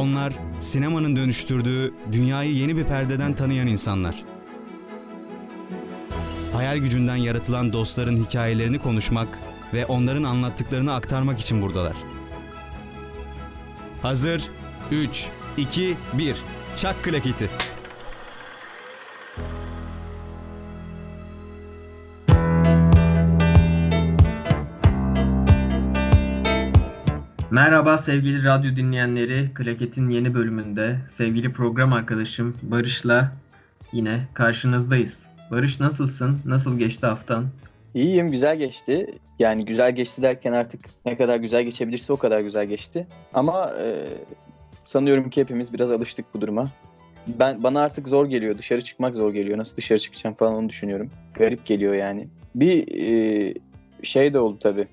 Onlar sinemanın dönüştürdüğü dünyayı yeni bir perdeden tanıyan insanlar. Hayal gücünden yaratılan dostların hikayelerini konuşmak ve onların anlattıklarını aktarmak için buradalar. Hazır 3 2 1 Çak klaketi. Merhaba sevgili radyo dinleyenleri. Klaket'in yeni bölümünde sevgili program arkadaşım Barış'la yine karşınızdayız. Barış nasılsın? Nasıl geçti haftan? İyiyim, güzel geçti. Yani güzel geçti derken artık ne kadar güzel geçebilirse o kadar güzel geçti. Ama e, sanıyorum ki hepimiz biraz alıştık bu duruma. Ben bana artık zor geliyor, dışarı çıkmak zor geliyor. Nasıl dışarı çıkacağım falan onu düşünüyorum. Garip geliyor yani. Bir e, şey de oldu tabii.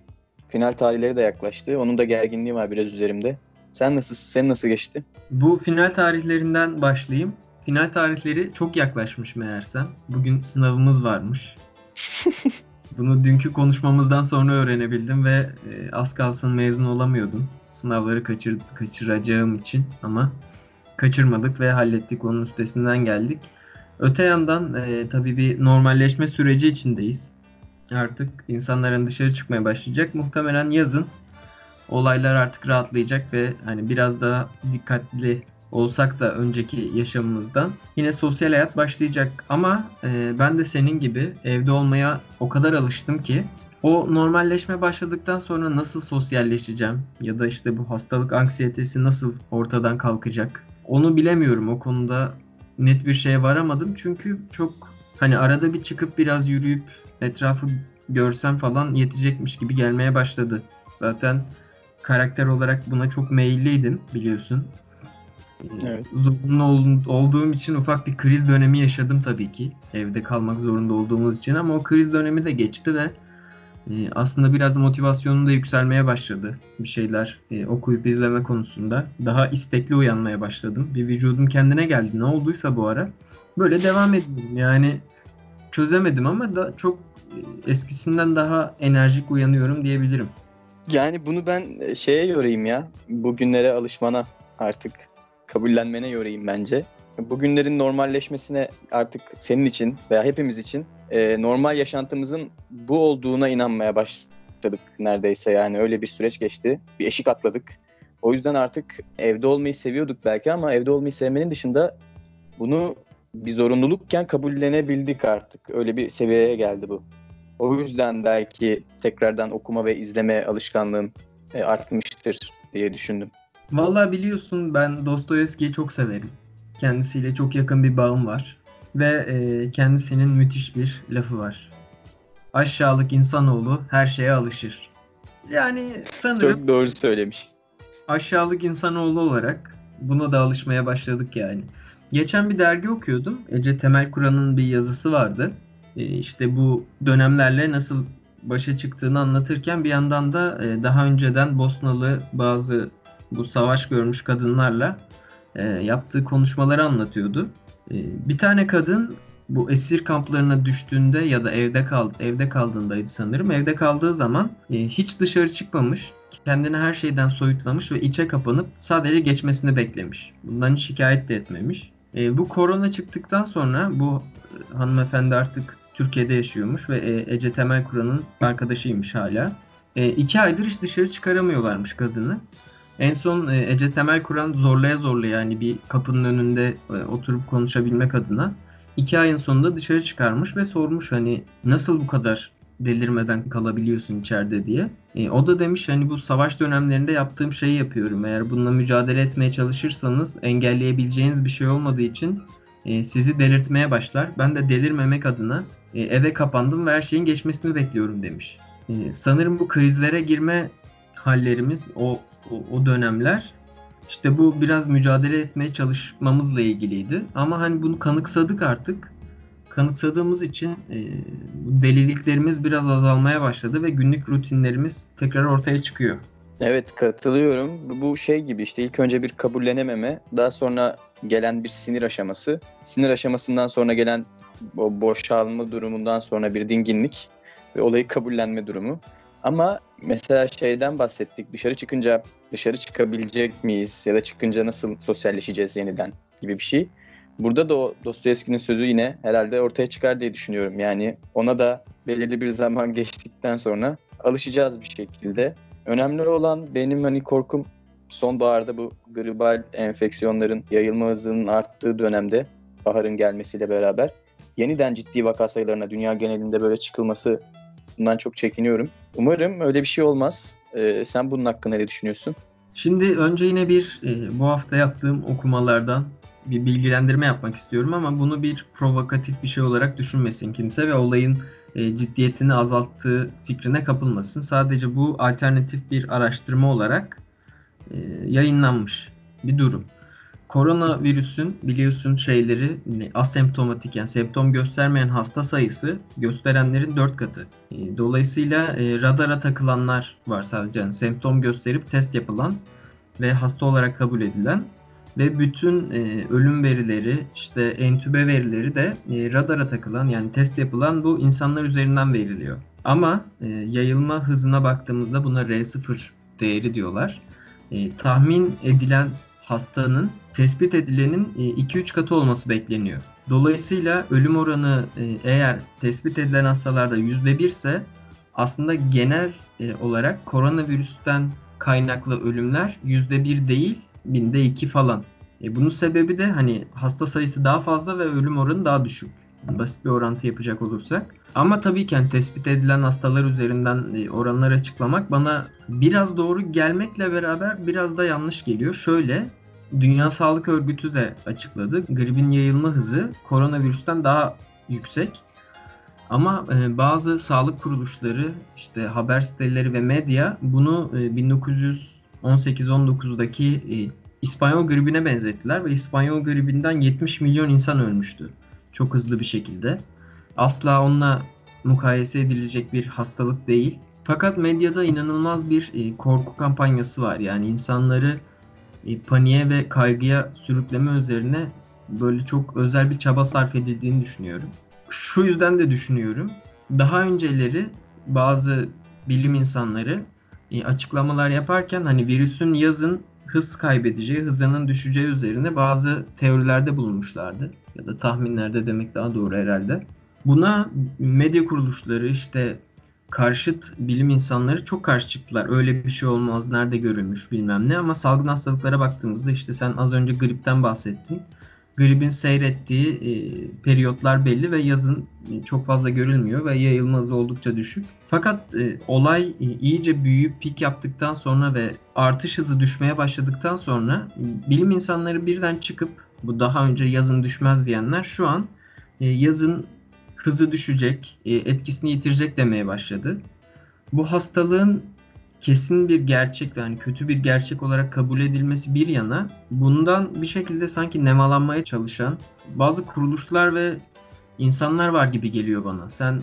Final tarihleri de yaklaştı. Onun da gerginliği var biraz üzerimde. Sen nasıl, sen nasıl geçti? Bu final tarihlerinden başlayayım. Final tarihleri çok yaklaşmış meğersem. Bugün sınavımız varmış. Bunu dünkü konuşmamızdan sonra öğrenebildim ve e, az kalsın mezun olamıyordum. Sınavları kaçır, kaçıracağım için ama kaçırmadık ve hallettik. Onun üstesinden geldik. Öte yandan e, tabii bir normalleşme süreci içindeyiz. Artık insanların dışarı çıkmaya başlayacak. Muhtemelen yazın olaylar artık rahatlayacak ve hani biraz daha dikkatli olsak da önceki yaşamımızdan yine sosyal hayat başlayacak. Ama e, ben de senin gibi evde olmaya o kadar alıştım ki o normalleşme başladıktan sonra nasıl sosyalleşeceğim ya da işte bu hastalık anksiyetesi nasıl ortadan kalkacak onu bilemiyorum. O konuda net bir şeye varamadım çünkü çok hani arada bir çıkıp biraz yürüyüp etrafı görsem falan yetecekmiş gibi gelmeye başladı. Zaten karakter olarak buna çok meyilliydim biliyorsun. Evet. Zorunlu olduğum için ufak bir kriz dönemi yaşadım tabii ki. Evde kalmak zorunda olduğumuz için ama o kriz dönemi de geçti ve e, aslında biraz motivasyonum da yükselmeye başladı. Bir şeyler e, okuyup izleme konusunda. Daha istekli uyanmaya başladım. Bir vücudum kendine geldi. Ne olduysa bu ara. Böyle devam ediyorum. Yani çözemedim ama da çok e, eskisinden daha enerjik uyanıyorum diyebilirim. Yani bunu ben şeye yorayım ya. Bugünlere alışmana artık kabullenmene yorayım bence. Bugünlerin normalleşmesine artık senin için veya hepimiz için e, normal yaşantımızın bu olduğuna inanmaya başladık neredeyse yani öyle bir süreç geçti. Bir eşik atladık. O yüzden artık evde olmayı seviyorduk belki ama evde olmayı sevmenin dışında bunu bir zorunlulukken kabullenebildik artık. Öyle bir seviyeye geldi bu. O yüzden belki tekrardan okuma ve izleme alışkanlığın e, artmıştır diye düşündüm. Vallahi biliyorsun ben Dostoyevski'yi çok severim. Kendisiyle çok yakın bir bağım var. Ve e, kendisinin müthiş bir lafı var. Aşağılık insanoğlu her şeye alışır. Yani sanırım... Çok doğru söylemiş. Aşağılık insanoğlu olarak buna da alışmaya başladık yani. Geçen bir dergi okuyordum. Ece Temel Kur'an'ın bir yazısı vardı. E, işte bu dönemlerle nasıl başa çıktığını anlatırken bir yandan da e, daha önceden Bosnalı bazı bu savaş görmüş kadınlarla e, yaptığı konuşmaları anlatıyordu. E, bir tane kadın bu esir kamplarına düştüğünde ya da evde kaldı evde kaldığındaydı sanırım. Evde kaldığı zaman hiç dışarı çıkmamış, kendini her şeyden soyutlamış ve içe kapanıp sadece geçmesini beklemiş. Bundan şikayet de etmemiş. E, bu korona çıktıktan sonra bu e, hanımefendi artık Türkiye'de yaşıyormuş ve e, Ece Temel Kur'an'ın arkadaşıymış hala. E, iki aydır hiç dışarı çıkaramıyorlarmış kadını. En son e, Ece Temel Kur'an zorlaya zorlaya yani bir kapının önünde oturup konuşabilmek adına iki ayın sonunda dışarı çıkarmış ve sormuş hani nasıl bu kadar delirmeden kalabiliyorsun içeride diye. E, o da demiş hani bu savaş dönemlerinde yaptığım şeyi yapıyorum. Eğer bununla mücadele etmeye çalışırsanız engelleyebileceğiniz bir şey olmadığı için e, sizi delirtmeye başlar. Ben de delirmemek adına e, eve kapandım ve her şeyin geçmesini bekliyorum demiş. E, sanırım bu krizlere girme hallerimiz o o, o dönemler işte bu biraz mücadele etmeye çalışmamızla ilgiliydi. Ama hani bunu kanıksadık artık. Kanıksadığımız için e, deliliklerimiz biraz azalmaya başladı ve günlük rutinlerimiz tekrar ortaya çıkıyor. Evet katılıyorum. Bu şey gibi işte ilk önce bir kabullenememe, daha sonra gelen bir sinir aşaması. Sinir aşamasından sonra gelen o boşalma durumundan sonra bir dinginlik ve olayı kabullenme durumu. Ama mesela şeyden bahsettik. Dışarı çıkınca dışarı çıkabilecek miyiz ya da çıkınca nasıl sosyalleşeceğiz yeniden gibi bir şey. Burada da o Dostoyevski'nin sözü yine herhalde ortaya çıkar diye düşünüyorum. Yani ona da belirli bir zaman geçtikten sonra alışacağız bir şekilde. Önemli olan benim hani korkum sonbaharda bu gribal enfeksiyonların yayılma hızının arttığı dönemde baharın gelmesiyle beraber yeniden ciddi vaka sayılarına dünya genelinde böyle çıkılması bundan çok çekiniyorum. Umarım öyle bir şey olmaz. Ee, sen bunun hakkında ne düşünüyorsun? Şimdi önce yine bir e, bu hafta yaptığım okumalardan bir bilgilendirme yapmak istiyorum ama bunu bir provokatif bir şey olarak düşünmesin kimse ve olayın e, ciddiyetini azalttığı fikrine kapılmasın. Sadece bu alternatif bir araştırma olarak e, yayınlanmış bir durum. Koronavirüsün biliyorsun şeyleri asemptomatik yani semptom göstermeyen hasta sayısı gösterenlerin 4 katı. E, dolayısıyla e, radara takılanlar var sadece yani semptom gösterip test yapılan ve hasta olarak kabul edilen ve bütün e, ölüm verileri işte entübe verileri de e, radara takılan yani test yapılan bu insanlar üzerinden veriliyor. Ama e, yayılma hızına baktığımızda buna R0 değeri diyorlar. E, tahmin edilen hastanın tespit edilenin 2-3 e, katı olması bekleniyor. Dolayısıyla ölüm oranı e, eğer tespit edilen hastalarda %1 ise aslında genel e, olarak koronavirüsten kaynaklı ölümler %1 değil binde 2 falan. E bunun sebebi de hani hasta sayısı daha fazla ve ölüm oranı daha düşük. Basit bir orantı yapacak olursak. Ama tabii ki hani tespit edilen hastalar üzerinden e, oranlar açıklamak bana biraz doğru gelmekle beraber biraz da yanlış geliyor. Şöyle Dünya Sağlık Örgütü de açıkladı. Gripin yayılma hızı koronavirüsten daha yüksek. Ama e, bazı sağlık kuruluşları, işte haber siteleri ve medya bunu e, 1918-19'daki e, İspanyol gribine benzettiler ve İspanyol gribinden 70 milyon insan ölmüştü. Çok hızlı bir şekilde. Asla onunla mukayese edilecek bir hastalık değil. Fakat medyada inanılmaz bir e, korku kampanyası var. Yani insanları e, paniğe ve kaygıya sürükleme üzerine böyle çok özel bir çaba sarf edildiğini düşünüyorum. Şu yüzden de düşünüyorum. Daha önceleri bazı bilim insanları e, açıklamalar yaparken hani virüsün yazın hız kaybedeceği, hızının düşeceği üzerine bazı teorilerde bulunmuşlardı. Ya da tahminlerde demek daha doğru herhalde. Buna medya kuruluşları işte karşıt bilim insanları çok karşı çıktılar. Öyle bir şey olmaz, nerede görülmüş bilmem ne ama salgın hastalıklara baktığımızda işte sen az önce gripten bahsettin. Gripin seyrettiği e, periyotlar belli ve yazın çok fazla görülmüyor ve yayılma hızı oldukça düşük. Fakat e, olay e, iyice büyüyüp pik yaptıktan sonra ve artış hızı düşmeye başladıktan sonra bilim insanları birden çıkıp bu daha önce yazın düşmez diyenler şu an e, yazın hızı düşecek, e, etkisini yitirecek demeye başladı. Bu hastalığın kesin bir gerçek yani kötü bir gerçek olarak kabul edilmesi bir yana bundan bir şekilde sanki nemalanmaya çalışan bazı kuruluşlar ve insanlar var gibi geliyor bana. Sen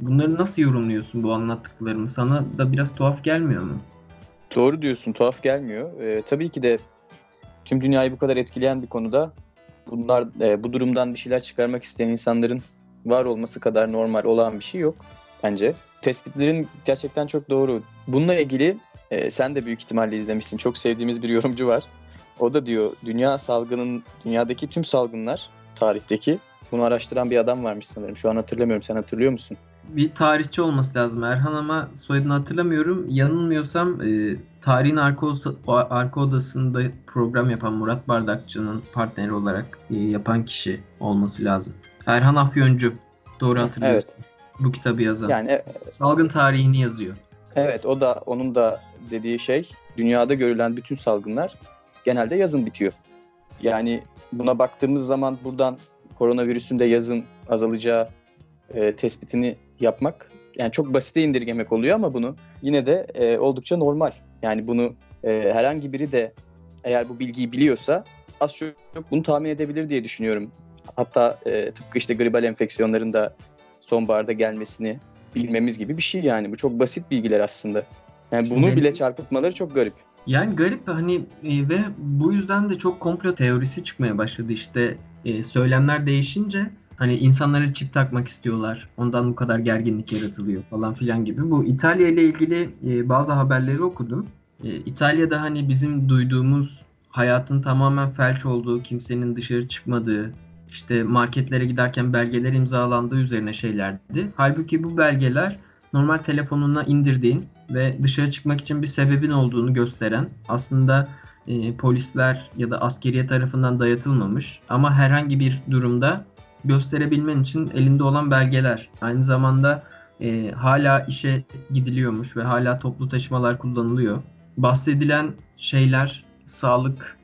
bunları nasıl yorumluyorsun bu anlattıklarımı? Sana da biraz tuhaf gelmiyor mu? Doğru diyorsun, tuhaf gelmiyor. Ee, tabii ki de tüm dünyayı bu kadar etkileyen bir konuda bunlar e, bu durumdan bir şeyler çıkarmak isteyen insanların var olması kadar normal olan bir şey yok bence. Tespitlerin gerçekten çok doğru. Bununla ilgili e, sen de büyük ihtimalle izlemişsin. Çok sevdiğimiz bir yorumcu var. O da diyor dünya salgının, dünyadaki tüm salgınlar tarihteki bunu araştıran bir adam varmış sanırım. Şu an hatırlamıyorum. Sen hatırlıyor musun? Bir tarihçi olması lazım Erhan ama soyadını hatırlamıyorum. Yanılmıyorsam e, tarihin arka, arka odasında program yapan Murat Bardakçı'nın partneri olarak e, yapan kişi olması lazım. Erhan Afyoncu. Doğru hatırlıyorsun. Evet. Bu kitabı yazan. Yani e, salgın tarihini yazıyor. Evet, o da onun da dediği şey dünyada görülen bütün salgınlar genelde yazın bitiyor. Yani buna baktığımız zaman buradan koronavirüsün de yazın azalacağı e, tespitini yapmak yani çok basite indirgemek oluyor ama bunu yine de e, oldukça normal. Yani bunu e, herhangi biri de eğer bu bilgiyi biliyorsa az çok bunu tahmin edebilir diye düşünüyorum. Hatta e, tıpkı işte gribal enfeksiyonların da sonbaharda gelmesini bilmemiz gibi bir şey yani. Bu çok basit bilgiler aslında. Yani bunu Şimdi, bile çarpıtmaları çok garip. Yani garip hani e, ve bu yüzden de çok komplo teorisi çıkmaya başladı işte e, söylemler değişince Hani insanlara çip takmak istiyorlar. Ondan bu kadar gerginlik yaratılıyor falan filan gibi. Bu İtalya ile ilgili e, bazı haberleri okudum. E, İtalya'da hani bizim duyduğumuz hayatın tamamen felç olduğu, kimsenin dışarı çıkmadığı, işte marketlere giderken belgeler imzalandığı üzerine şeylerdi. Halbuki bu belgeler normal telefonuna indirdiğin ve dışarı çıkmak için bir sebebin olduğunu gösteren aslında e, polisler ya da askeriye tarafından dayatılmamış ama herhangi bir durumda gösterebilmen için elinde olan belgeler. Aynı zamanda e, hala işe gidiliyormuş ve hala toplu taşımalar kullanılıyor. Bahsedilen şeyler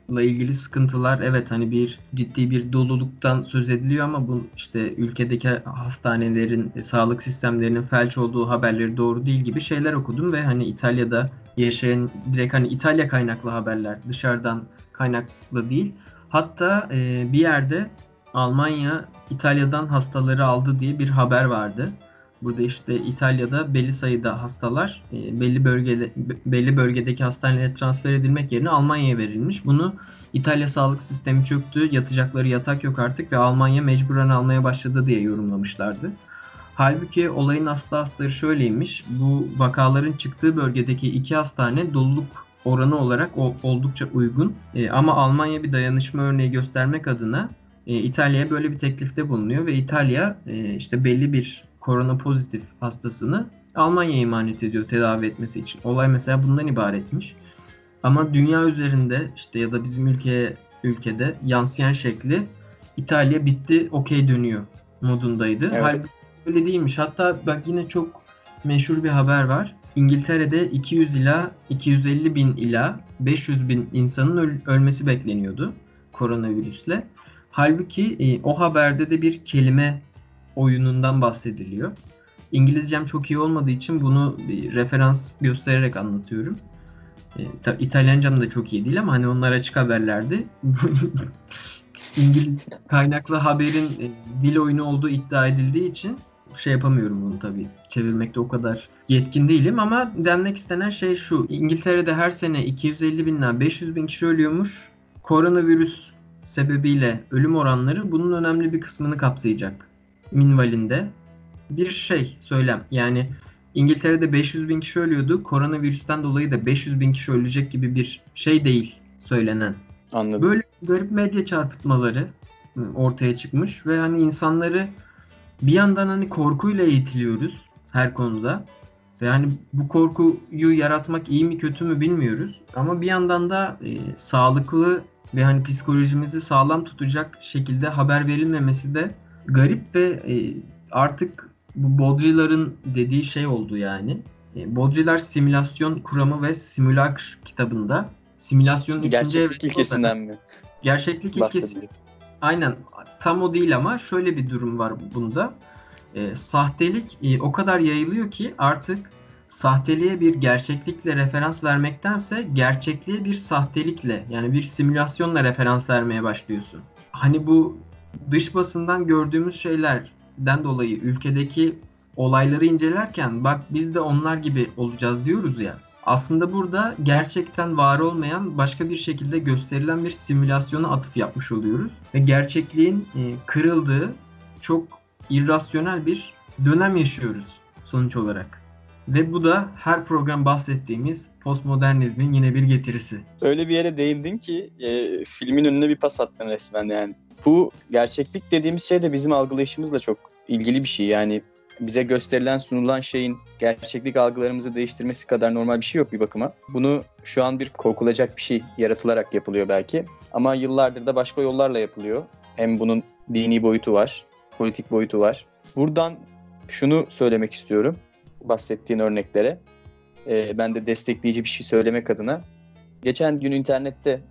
sağlıkla ilgili sıkıntılar evet hani bir ciddi bir doluluktan söz ediliyor ama bu işte ülkedeki hastanelerin, e, sağlık sistemlerinin felç olduğu haberleri doğru değil gibi şeyler okudum ve hani İtalya'da yaşayan direkt hani İtalya kaynaklı haberler dışarıdan kaynaklı değil. Hatta e, bir yerde Almanya İtalya'dan hastaları aldı diye bir haber vardı. Burada işte İtalya'da belli sayıda hastalar e, belli bölgede belli bölgedeki hastanelere transfer edilmek yerine Almanya'ya verilmiş. Bunu İtalya sağlık sistemi çöktü, yatacakları yatak yok artık ve Almanya mecburen almaya başladı diye yorumlamışlardı. Halbuki olayın aslı asları şöyleymiş. Bu vakaların çıktığı bölgedeki iki hastane doluluk oranı olarak oldukça uygun. E, ama Almanya bir dayanışma örneği göstermek adına e, İtalya'ya böyle bir teklifte bulunuyor ve İtalya işte belli bir korona pozitif hastasını Almanya'ya emanet ediyor tedavi etmesi için. Olay mesela bundan ibaretmiş. Ama dünya üzerinde işte ya da bizim ülkeye ülkede yansıyan şekli İtalya bitti okey dönüyor modundaydı. Evet. Halbuki öyle değilmiş. Hatta bak yine çok meşhur bir haber var. İngiltere'de 200 ila 250 bin ila 500 bin insanın öl- ölmesi bekleniyordu koronavirüsle. Halbuki e, o haberde de bir kelime oyunundan bahsediliyor. İngilizcem çok iyi olmadığı için bunu bir referans göstererek anlatıyorum. E, İtalyancam da çok iyi değil ama hani onlar açık haberlerdi. İngiliz kaynaklı haberin e, dil oyunu olduğu iddia edildiği için şey yapamıyorum bunu tabii. Çevirmekte o kadar yetkin değilim ama denmek istenen şey şu. İngiltere'de her sene 250 binden 500 bin kişi ölüyormuş. Koronavirüs sebebiyle ölüm oranları bunun önemli bir kısmını kapsayacak minvalinde bir şey söylem. Yani İngiltere'de 500 bin kişi ölüyordu. Koronavirüsten dolayı da 500 bin kişi ölecek gibi bir şey değil söylenen. Anladım. Böyle garip medya çarpıtmaları ortaya çıkmış ve hani insanları bir yandan hani korkuyla eğitiliyoruz her konuda. Ve hani bu korkuyu yaratmak iyi mi kötü mü bilmiyoruz. Ama bir yandan da e, sağlıklı ve hani psikolojimizi sağlam tutacak şekilde haber verilmemesi de garip ve e, artık bu Baudrillard'ın dediği şey oldu yani. E, Baudrillard simülasyon kuramı ve simülakr kitabında simülasyonun üçüncü Gerçeklik ilkesinden mi? Gerçeklik ilkesi. Aynen. Tam o değil ama şöyle bir durum var bunda. E, sahtelik e, o kadar yayılıyor ki artık sahteliğe bir gerçeklikle referans vermektense gerçekliğe bir sahtelikle yani bir simülasyonla referans vermeye başlıyorsun. Hani bu dış basından gördüğümüz şeylerden dolayı ülkedeki olayları incelerken bak biz de onlar gibi olacağız diyoruz ya. Aslında burada gerçekten var olmayan başka bir şekilde gösterilen bir simülasyona atıf yapmış oluyoruz. Ve gerçekliğin e, kırıldığı çok irrasyonel bir dönem yaşıyoruz sonuç olarak. Ve bu da her program bahsettiğimiz postmodernizmin yine bir getirisi. Öyle bir yere değindin ki e, filmin önüne bir pas attın resmen yani. Bu gerçeklik dediğimiz şey de bizim algılayışımızla çok ilgili bir şey. Yani bize gösterilen sunulan şeyin gerçeklik algılarımızı değiştirmesi kadar normal bir şey yok bir bakıma. Bunu şu an bir korkulacak bir şey yaratılarak yapılıyor belki. Ama yıllardır da başka yollarla yapılıyor. Hem bunun dini boyutu var, politik boyutu var. Buradan şunu söylemek istiyorum bahsettiğin örneklere. Ee, ben de destekleyici bir şey söylemek adına. Geçen gün internette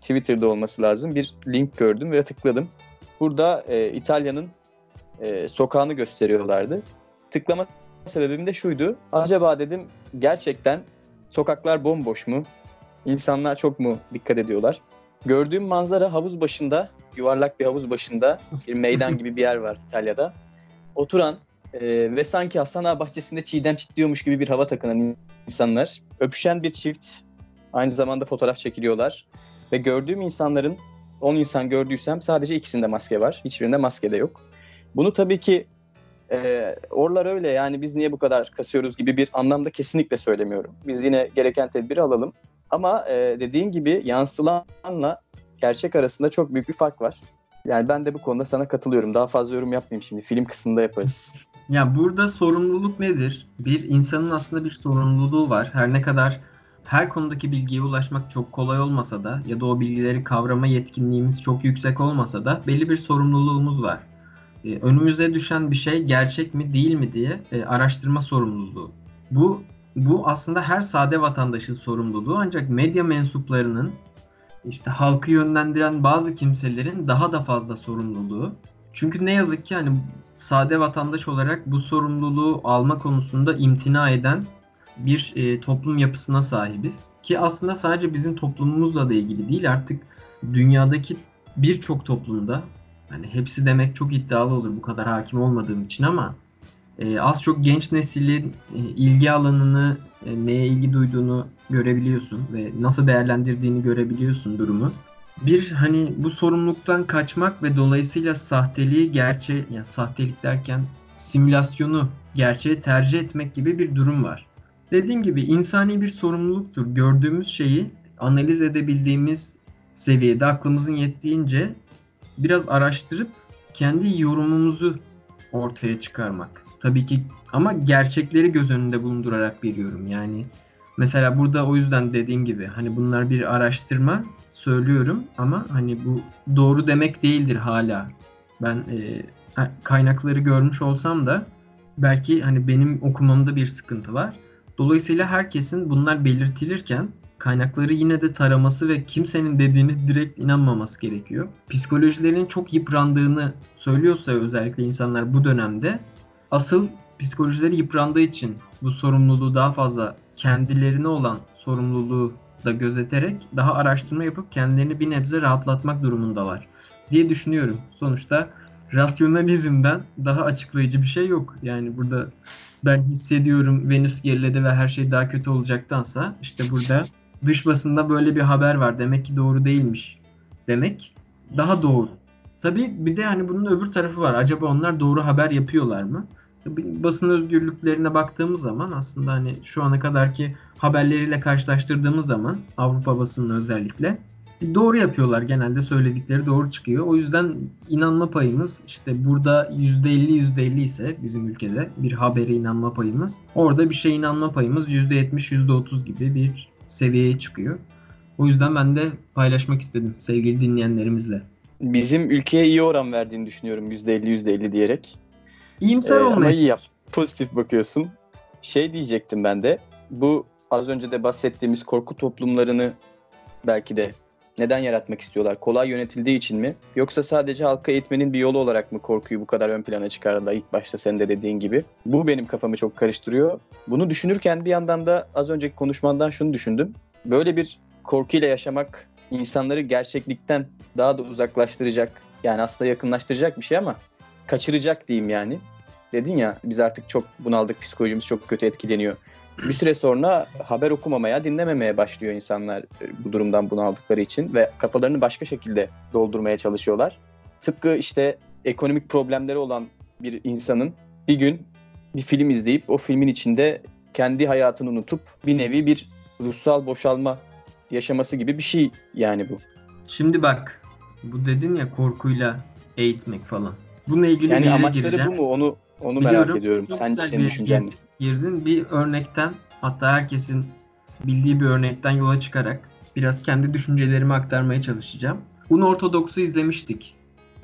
Twitter'da olması lazım bir link gördüm ve tıkladım. Burada e, İtalya'nın e, sokağını gösteriyorlardı. Tıklama sebebim de şuydu. Acaba dedim gerçekten sokaklar bomboş mu? İnsanlar çok mu dikkat ediyorlar? Gördüğüm manzara havuz başında, yuvarlak bir havuz başında bir meydan gibi bir yer var İtalya'da. Oturan e, ve sanki Hastane bahçesinde çiğdem çitliyormuş gibi bir hava takınan insanlar. Öpüşen bir çift aynı zamanda fotoğraf çekiliyorlar. Ve gördüğüm insanların 10 insan gördüysem sadece ikisinde maske var. Hiçbirinde maske de yok. Bunu tabii ki e, oralar öyle yani biz niye bu kadar kasıyoruz gibi bir anlamda kesinlikle söylemiyorum. Biz yine gereken tedbiri alalım. Ama e, dediğin gibi yansılanla gerçek arasında çok büyük bir fark var. Yani ben de bu konuda sana katılıyorum. Daha fazla yorum yapmayayım şimdi. Film kısmında yaparız. Ya burada sorumluluk nedir? Bir insanın aslında bir sorumluluğu var. Her ne kadar her konudaki bilgiye ulaşmak çok kolay olmasa da ya da o bilgileri kavrama yetkinliğimiz çok yüksek olmasa da belli bir sorumluluğumuz var. Ee, önümüze düşen bir şey gerçek mi değil mi diye e, araştırma sorumluluğu. Bu bu aslında her sade vatandaşın sorumluluğu ancak medya mensuplarının işte halkı yönlendiren bazı kimselerin daha da fazla sorumluluğu. Çünkü ne yazık ki hani sade vatandaş olarak bu sorumluluğu alma konusunda imtina eden bir e, toplum yapısına sahibiz. Ki aslında sadece bizim toplumumuzla da ilgili değil artık dünyadaki birçok toplumda hani hepsi demek çok iddialı olur bu kadar hakim olmadığım için ama e, az çok genç neslin e, ilgi alanını, e, neye ilgi duyduğunu görebiliyorsun ve nasıl değerlendirdiğini görebiliyorsun durumu. Bir hani bu sorumluluktan kaçmak ve dolayısıyla sahteliği gerçeği, yani sahtelik derken simülasyonu gerçeğe tercih etmek gibi bir durum var. Dediğim gibi insani bir sorumluluktur. Gördüğümüz şeyi analiz edebildiğimiz seviyede aklımızın yettiğince biraz araştırıp kendi yorumumuzu ortaya çıkarmak. Tabii ki ama gerçekleri göz önünde bulundurarak bir yorum. Yani mesela burada o yüzden dediğim gibi hani bunlar bir araştırma söylüyorum ama hani bu doğru demek değildir hala. Ben e, kaynakları görmüş olsam da belki hani benim okumamda bir sıkıntı var. Dolayısıyla herkesin bunlar belirtilirken kaynakları yine de taraması ve kimsenin dediğini direkt inanmaması gerekiyor. Psikolojilerin çok yıprandığını söylüyorsa özellikle insanlar bu dönemde asıl psikolojileri yıprandığı için bu sorumluluğu daha fazla kendilerine olan sorumluluğu da gözeterek daha araştırma yapıp kendilerini bir nebze rahatlatmak durumundalar diye düşünüyorum. Sonuçta rasyonalizmden daha açıklayıcı bir şey yok. Yani burada ben hissediyorum Venüs geriledi ve her şey daha kötü olacaktansa işte burada dış basında böyle bir haber var demek ki doğru değilmiş demek daha doğru. Tabii bir de hani bunun öbür tarafı var. Acaba onlar doğru haber yapıyorlar mı? Basın özgürlüklerine baktığımız zaman aslında hani şu ana kadarki haberleriyle karşılaştırdığımız zaman Avrupa basınını özellikle doğru yapıyorlar genelde söyledikleri doğru çıkıyor. O yüzden inanma payımız işte burada %50 %50 ise bizim ülkede bir habere inanma payımız orada bir şey inanma payımız %70 %30 gibi bir seviyeye çıkıyor. O yüzden ben de paylaşmak istedim sevgili dinleyenlerimizle. Bizim ülkeye iyi oran verdiğini düşünüyorum %50 %50 diyerek. İyimser ee, olmaya iyi yap. Pozitif bakıyorsun. Şey diyecektim ben de. Bu az önce de bahsettiğimiz korku toplumlarını belki de neden yaratmak istiyorlar? Kolay yönetildiği için mi? Yoksa sadece halka eğitmenin bir yolu olarak mı korkuyu bu kadar ön plana çıkardılar ilk başta sen de dediğin gibi? Bu benim kafamı çok karıştırıyor. Bunu düşünürken bir yandan da az önceki konuşmandan şunu düşündüm. Böyle bir korkuyla yaşamak insanları gerçeklikten daha da uzaklaştıracak. Yani aslında yakınlaştıracak bir şey ama kaçıracak diyeyim yani. Dedin ya biz artık çok bunaldık, psikolojimiz çok kötü etkileniyor bir süre sonra haber okumamaya, dinlememeye başlıyor insanlar e, bu durumdan bunu aldıkları için ve kafalarını başka şekilde doldurmaya çalışıyorlar. Tıpkı işte ekonomik problemleri olan bir insanın bir gün bir film izleyip o filmin içinde kendi hayatını unutup bir nevi bir ruhsal boşalma yaşaması gibi bir şey yani bu. Şimdi bak bu dedin ya korkuyla eğitmek falan. Bununla ilgili yani amaçları gireceğim. bu mu onu onu Biliyorum. merak ediyorum. Sen senin düşüncen ne? Girdin. Bir örnekten hatta herkesin bildiği bir örnekten yola çıkarak biraz kendi düşüncelerimi aktarmaya çalışacağım. Un Ortodoks'u izlemiştik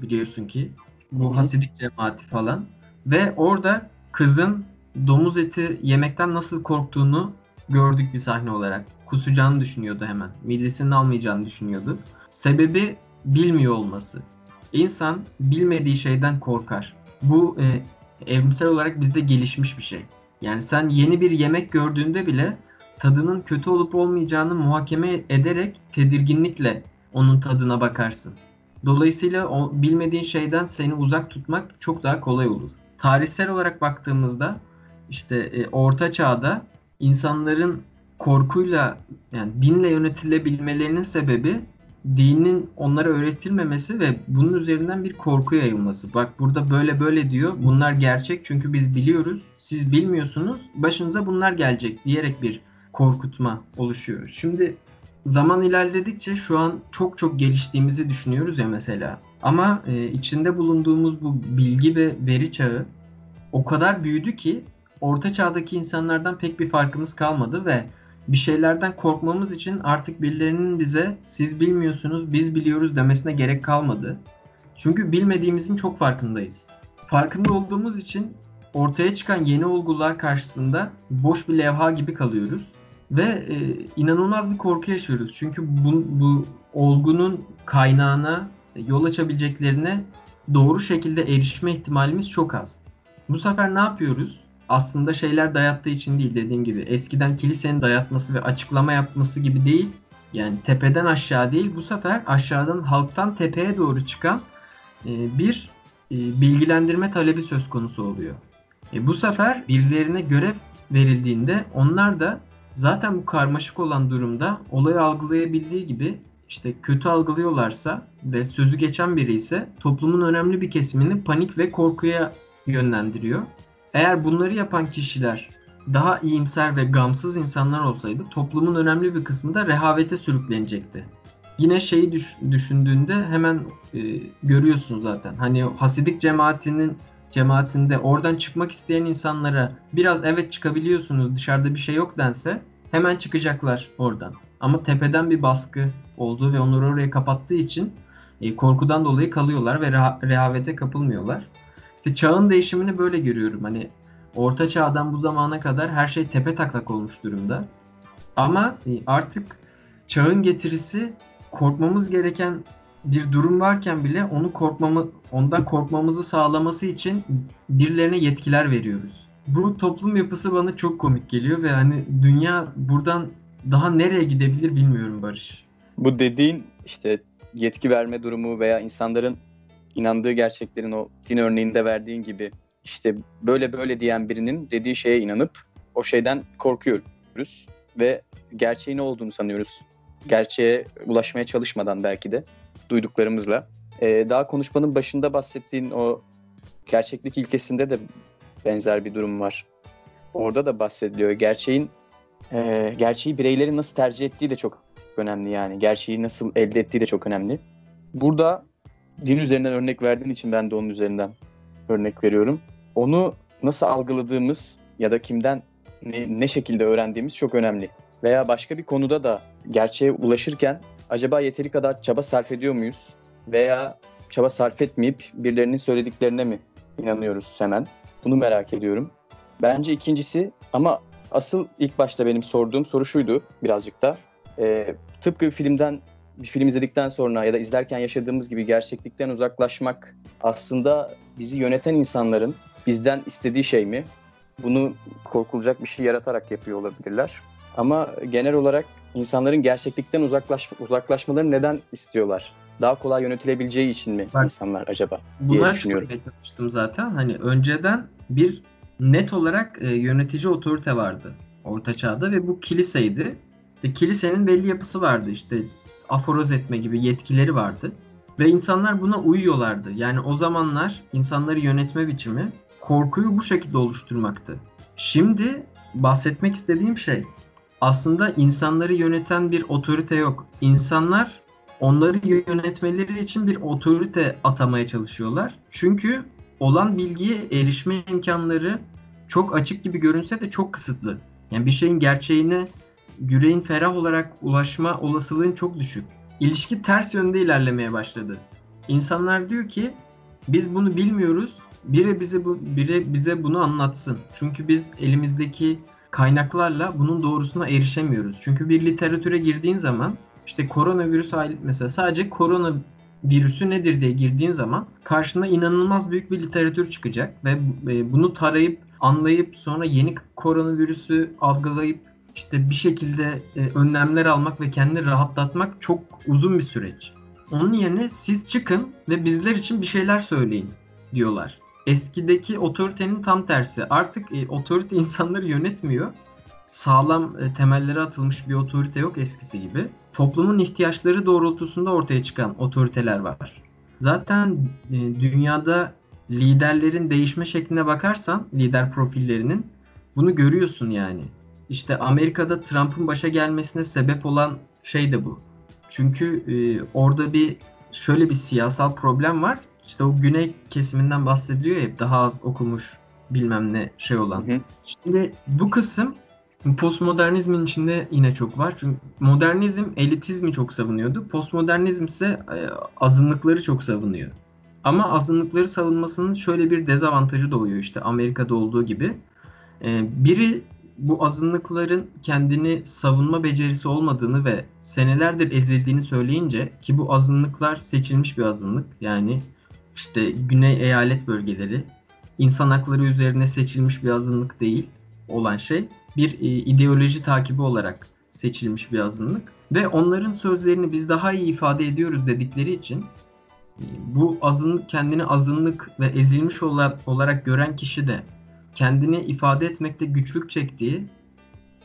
biliyorsun ki. Bu Hasidik cemaati falan. Ve orada kızın domuz eti yemekten nasıl korktuğunu gördük bir sahne olarak. Kusacağını düşünüyordu hemen. Midesinin almayacağını düşünüyordu. Sebebi bilmiyor olması. İnsan bilmediği şeyden korkar. Bu e, evrimsel olarak bizde gelişmiş bir şey. Yani sen yeni bir yemek gördüğünde bile tadının kötü olup olmayacağını muhakeme ederek tedirginlikle onun tadına bakarsın. Dolayısıyla o bilmediğin şeyden seni uzak tutmak çok daha kolay olur. Tarihsel olarak baktığımızda işte e, orta çağda insanların korkuyla yani dinle yönetilebilmelerinin sebebi dinin onlara öğretilmemesi ve bunun üzerinden bir korku yayılması. Bak burada böyle böyle diyor. Bunlar gerçek çünkü biz biliyoruz. Siz bilmiyorsunuz. Başınıza bunlar gelecek diyerek bir korkutma oluşuyor. Şimdi zaman ilerledikçe şu an çok çok geliştiğimizi düşünüyoruz ya mesela. Ama e, içinde bulunduğumuz bu bilgi ve veri çağı o kadar büyüdü ki orta çağdaki insanlardan pek bir farkımız kalmadı ve bir şeylerden korkmamız için artık birilerinin bize siz bilmiyorsunuz biz biliyoruz demesine gerek kalmadı. Çünkü bilmediğimizin çok farkındayız. Farkında olduğumuz için ortaya çıkan yeni olgular karşısında boş bir levha gibi kalıyoruz. Ve e, inanılmaz bir korku yaşıyoruz. Çünkü bu, bu olgunun kaynağına, yol açabileceklerine doğru şekilde erişme ihtimalimiz çok az. Bu sefer ne yapıyoruz? Aslında şeyler dayattığı için değil dediğim gibi. Eskiden kilisenin dayatması ve açıklama yapması gibi değil. Yani tepeden aşağı değil. Bu sefer aşağıdan halktan tepeye doğru çıkan e, bir e, bilgilendirme talebi söz konusu oluyor. E, bu sefer birilerine görev verildiğinde onlar da zaten bu karmaşık olan durumda olayı algılayabildiği gibi işte kötü algılıyorlarsa ve sözü geçen biri ise toplumun önemli bir kesimini panik ve korkuya yönlendiriyor. Eğer bunları yapan kişiler daha iyimser ve gamsız insanlar olsaydı toplumun önemli bir kısmı da rehavete sürüklenecekti. Yine şeyi düş- düşündüğünde hemen e, görüyorsun zaten. Hani Hasidik cemaatinin cemaatinde oradan çıkmak isteyen insanlara biraz evet çıkabiliyorsunuz dışarıda bir şey yok dense hemen çıkacaklar oradan. Ama tepeden bir baskı oldu ve onları oraya kapattığı için e, korkudan dolayı kalıyorlar ve reha- rehavete kapılmıyorlar. İşte çağın değişimini böyle görüyorum. Hani orta çağdan bu zamana kadar her şey tepe taklak olmuş durumda. Ama e, artık çağın getirisi korkmamız gereken bir durum varken bile onu korkmamı ondan korkmamızı sağlaması için birilerine yetkiler veriyoruz. Bu toplum yapısı bana çok komik geliyor ve hani dünya buradan daha nereye gidebilir bilmiyorum Barış. Bu dediğin işte yetki verme durumu veya insanların inandığı gerçeklerin o din örneğinde verdiğin gibi işte böyle böyle diyen birinin dediği şeye inanıp o şeyden korkuyoruz ve gerçeğin ne olduğunu sanıyoruz. Gerçeğe ulaşmaya çalışmadan belki de duyduklarımızla. Ee, daha konuşmanın başında bahsettiğin o gerçeklik ilkesinde de benzer bir durum var. Orada da bahsediliyor. Gerçeğin e, gerçeği bireylerin nasıl tercih ettiği de çok önemli yani. Gerçeği nasıl elde ettiği de çok önemli. Burada din üzerinden örnek verdiğin için ben de onun üzerinden örnek veriyorum. Onu nasıl algıladığımız ya da kimden ne, ne şekilde öğrendiğimiz çok önemli. Veya başka bir konuda da gerçeğe ulaşırken acaba yeteri kadar çaba sarf ediyor muyuz? Veya çaba sarf etmeyip birilerinin söylediklerine mi inanıyoruz hemen? Bunu merak ediyorum. Bence ikincisi ama asıl ilk başta benim sorduğum soru şuydu birazcık da. E, tıpkı filmden bir film izledikten sonra ya da izlerken yaşadığımız gibi gerçeklikten uzaklaşmak aslında bizi yöneten insanların bizden istediği şey mi? Bunu korkulacak bir şey yaratarak yapıyor olabilirler. Ama genel olarak insanların gerçeklikten uzaklaş, uzaklaşmalarını neden istiyorlar? Daha kolay yönetilebileceği için mi Bak, insanlar acaba diye Buna düşünüyorum. çalıştım zaten. Hani önceden bir net olarak e, yönetici otorite vardı Orta Çağ'da ve bu kiliseydi. Ve kilisenin belli yapısı vardı işte aforoz etme gibi yetkileri vardı. Ve insanlar buna uyuyorlardı. Yani o zamanlar insanları yönetme biçimi korkuyu bu şekilde oluşturmaktı. Şimdi bahsetmek istediğim şey aslında insanları yöneten bir otorite yok. İnsanlar onları yönetmeleri için bir otorite atamaya çalışıyorlar. Çünkü olan bilgiye erişme imkanları çok açık gibi görünse de çok kısıtlı. Yani bir şeyin gerçeğine yüreğin ferah olarak ulaşma olasılığın çok düşük. İlişki ters yönde ilerlemeye başladı. İnsanlar diyor ki biz bunu bilmiyoruz. Biri bize bu biri bize bunu anlatsın. Çünkü biz elimizdeki kaynaklarla bunun doğrusuna erişemiyoruz. Çünkü bir literatüre girdiğin zaman işte koronavirüs mesela sadece korona virüsü nedir diye girdiğin zaman karşına inanılmaz büyük bir literatür çıkacak ve e, bunu tarayıp anlayıp sonra yeni koronavirüsü algılayıp işte bir şekilde e, önlemler almak ve kendini rahatlatmak çok uzun bir süreç. Onun yerine siz çıkın ve bizler için bir şeyler söyleyin diyorlar. Eskideki otoritenin tam tersi. Artık e, otorite insanları yönetmiyor. sağlam e, temelleri atılmış bir otorite yok eskisi gibi. Toplumun ihtiyaçları doğrultusunda ortaya çıkan otoriteler var. Zaten e, dünyada liderlerin değişme şekline bakarsan lider profillerinin bunu görüyorsun yani. İşte Amerika'da Trump'ın başa gelmesine sebep olan şey de bu. Çünkü e, orada bir şöyle bir siyasal problem var. İşte o güney kesiminden bahsediliyor ya hep daha az okumuş bilmem ne şey olan. Hı hı. Şimdi bu kısım postmodernizmin içinde yine çok var. Çünkü modernizm elitizmi çok savunuyordu. Postmodernizm ise e, azınlıkları çok savunuyor. Ama azınlıkları savunmasının şöyle bir dezavantajı doğuyor işte Amerika'da olduğu gibi. E, biri bu azınlıkların kendini savunma becerisi olmadığını ve senelerdir ezildiğini söyleyince ki bu azınlıklar seçilmiş bir azınlık yani işte güney eyalet bölgeleri insan hakları üzerine seçilmiş bir azınlık değil olan şey bir e, ideoloji takibi olarak seçilmiş bir azınlık ve onların sözlerini biz daha iyi ifade ediyoruz dedikleri için e, bu azınlık kendini azınlık ve ezilmiş olarak gören kişi de kendini ifade etmekte güçlük çektiği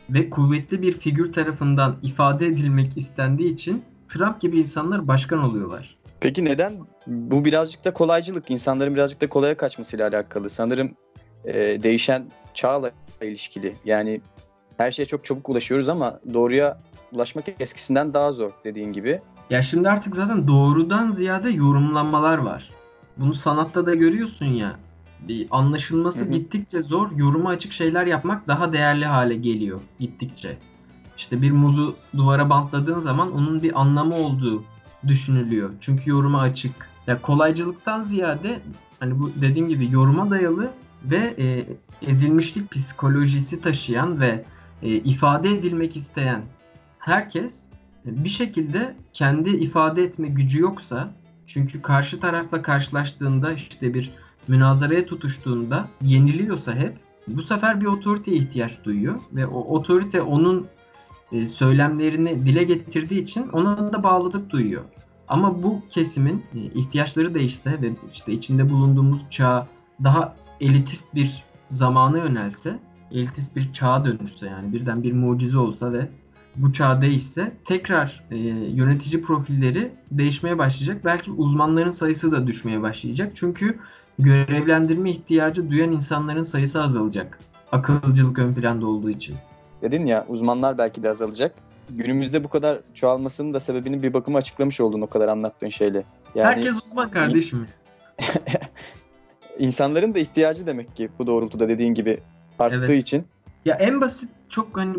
ve kuvvetli bir figür tarafından ifade edilmek istendiği için Trump gibi insanlar başkan oluyorlar. Peki neden? Bu birazcık da kolaycılık. İnsanların birazcık da kolaya kaçmasıyla alakalı. Sanırım e, değişen çağla ilişkili. Yani her şeye çok çabuk ulaşıyoruz ama doğruya ulaşmak eskisinden daha zor dediğin gibi. Ya şimdi artık zaten doğrudan ziyade yorumlanmalar var. Bunu sanatta da görüyorsun ya. Bir anlaşılması Hı-hı. gittikçe zor, yoruma açık şeyler yapmak daha değerli hale geliyor gittikçe. İşte bir muzu duvara bantladığın zaman onun bir anlamı olduğu düşünülüyor. Çünkü yoruma açık. Ya kolaycılıktan ziyade hani bu dediğim gibi yoruma dayalı ve e, ezilmişlik psikolojisi taşıyan ve e, ifade edilmek isteyen herkes e, bir şekilde kendi ifade etme gücü yoksa çünkü karşı tarafla karşılaştığında işte bir münazaraya tutuştuğunda yeniliyorsa hep bu sefer bir otoriteye ihtiyaç duyuyor ve o otorite onun e, söylemlerini dile getirdiği için ona da bağlılık duyuyor. Ama bu kesimin e, ihtiyaçları değişse ve işte içinde bulunduğumuz çağ daha elitist bir zamana yönelse, elitist bir çağa dönüşse yani birden bir mucize olsa ve bu çağ değişse tekrar e, yönetici profilleri değişmeye başlayacak. Belki uzmanların sayısı da düşmeye başlayacak. Çünkü görevlendirme ihtiyacı duyan insanların sayısı azalacak. Akılcılık ön planda olduğu için. Dedin ya uzmanlar belki de azalacak. Günümüzde bu kadar çoğalmasının da sebebini bir bakıma açıklamış oldun o kadar anlattığın şeyle. Yani... Herkes uzman kardeşim. İnsanların da ihtiyacı demek ki bu doğrultuda dediğin gibi arttığı evet. için. Ya en basit çok hani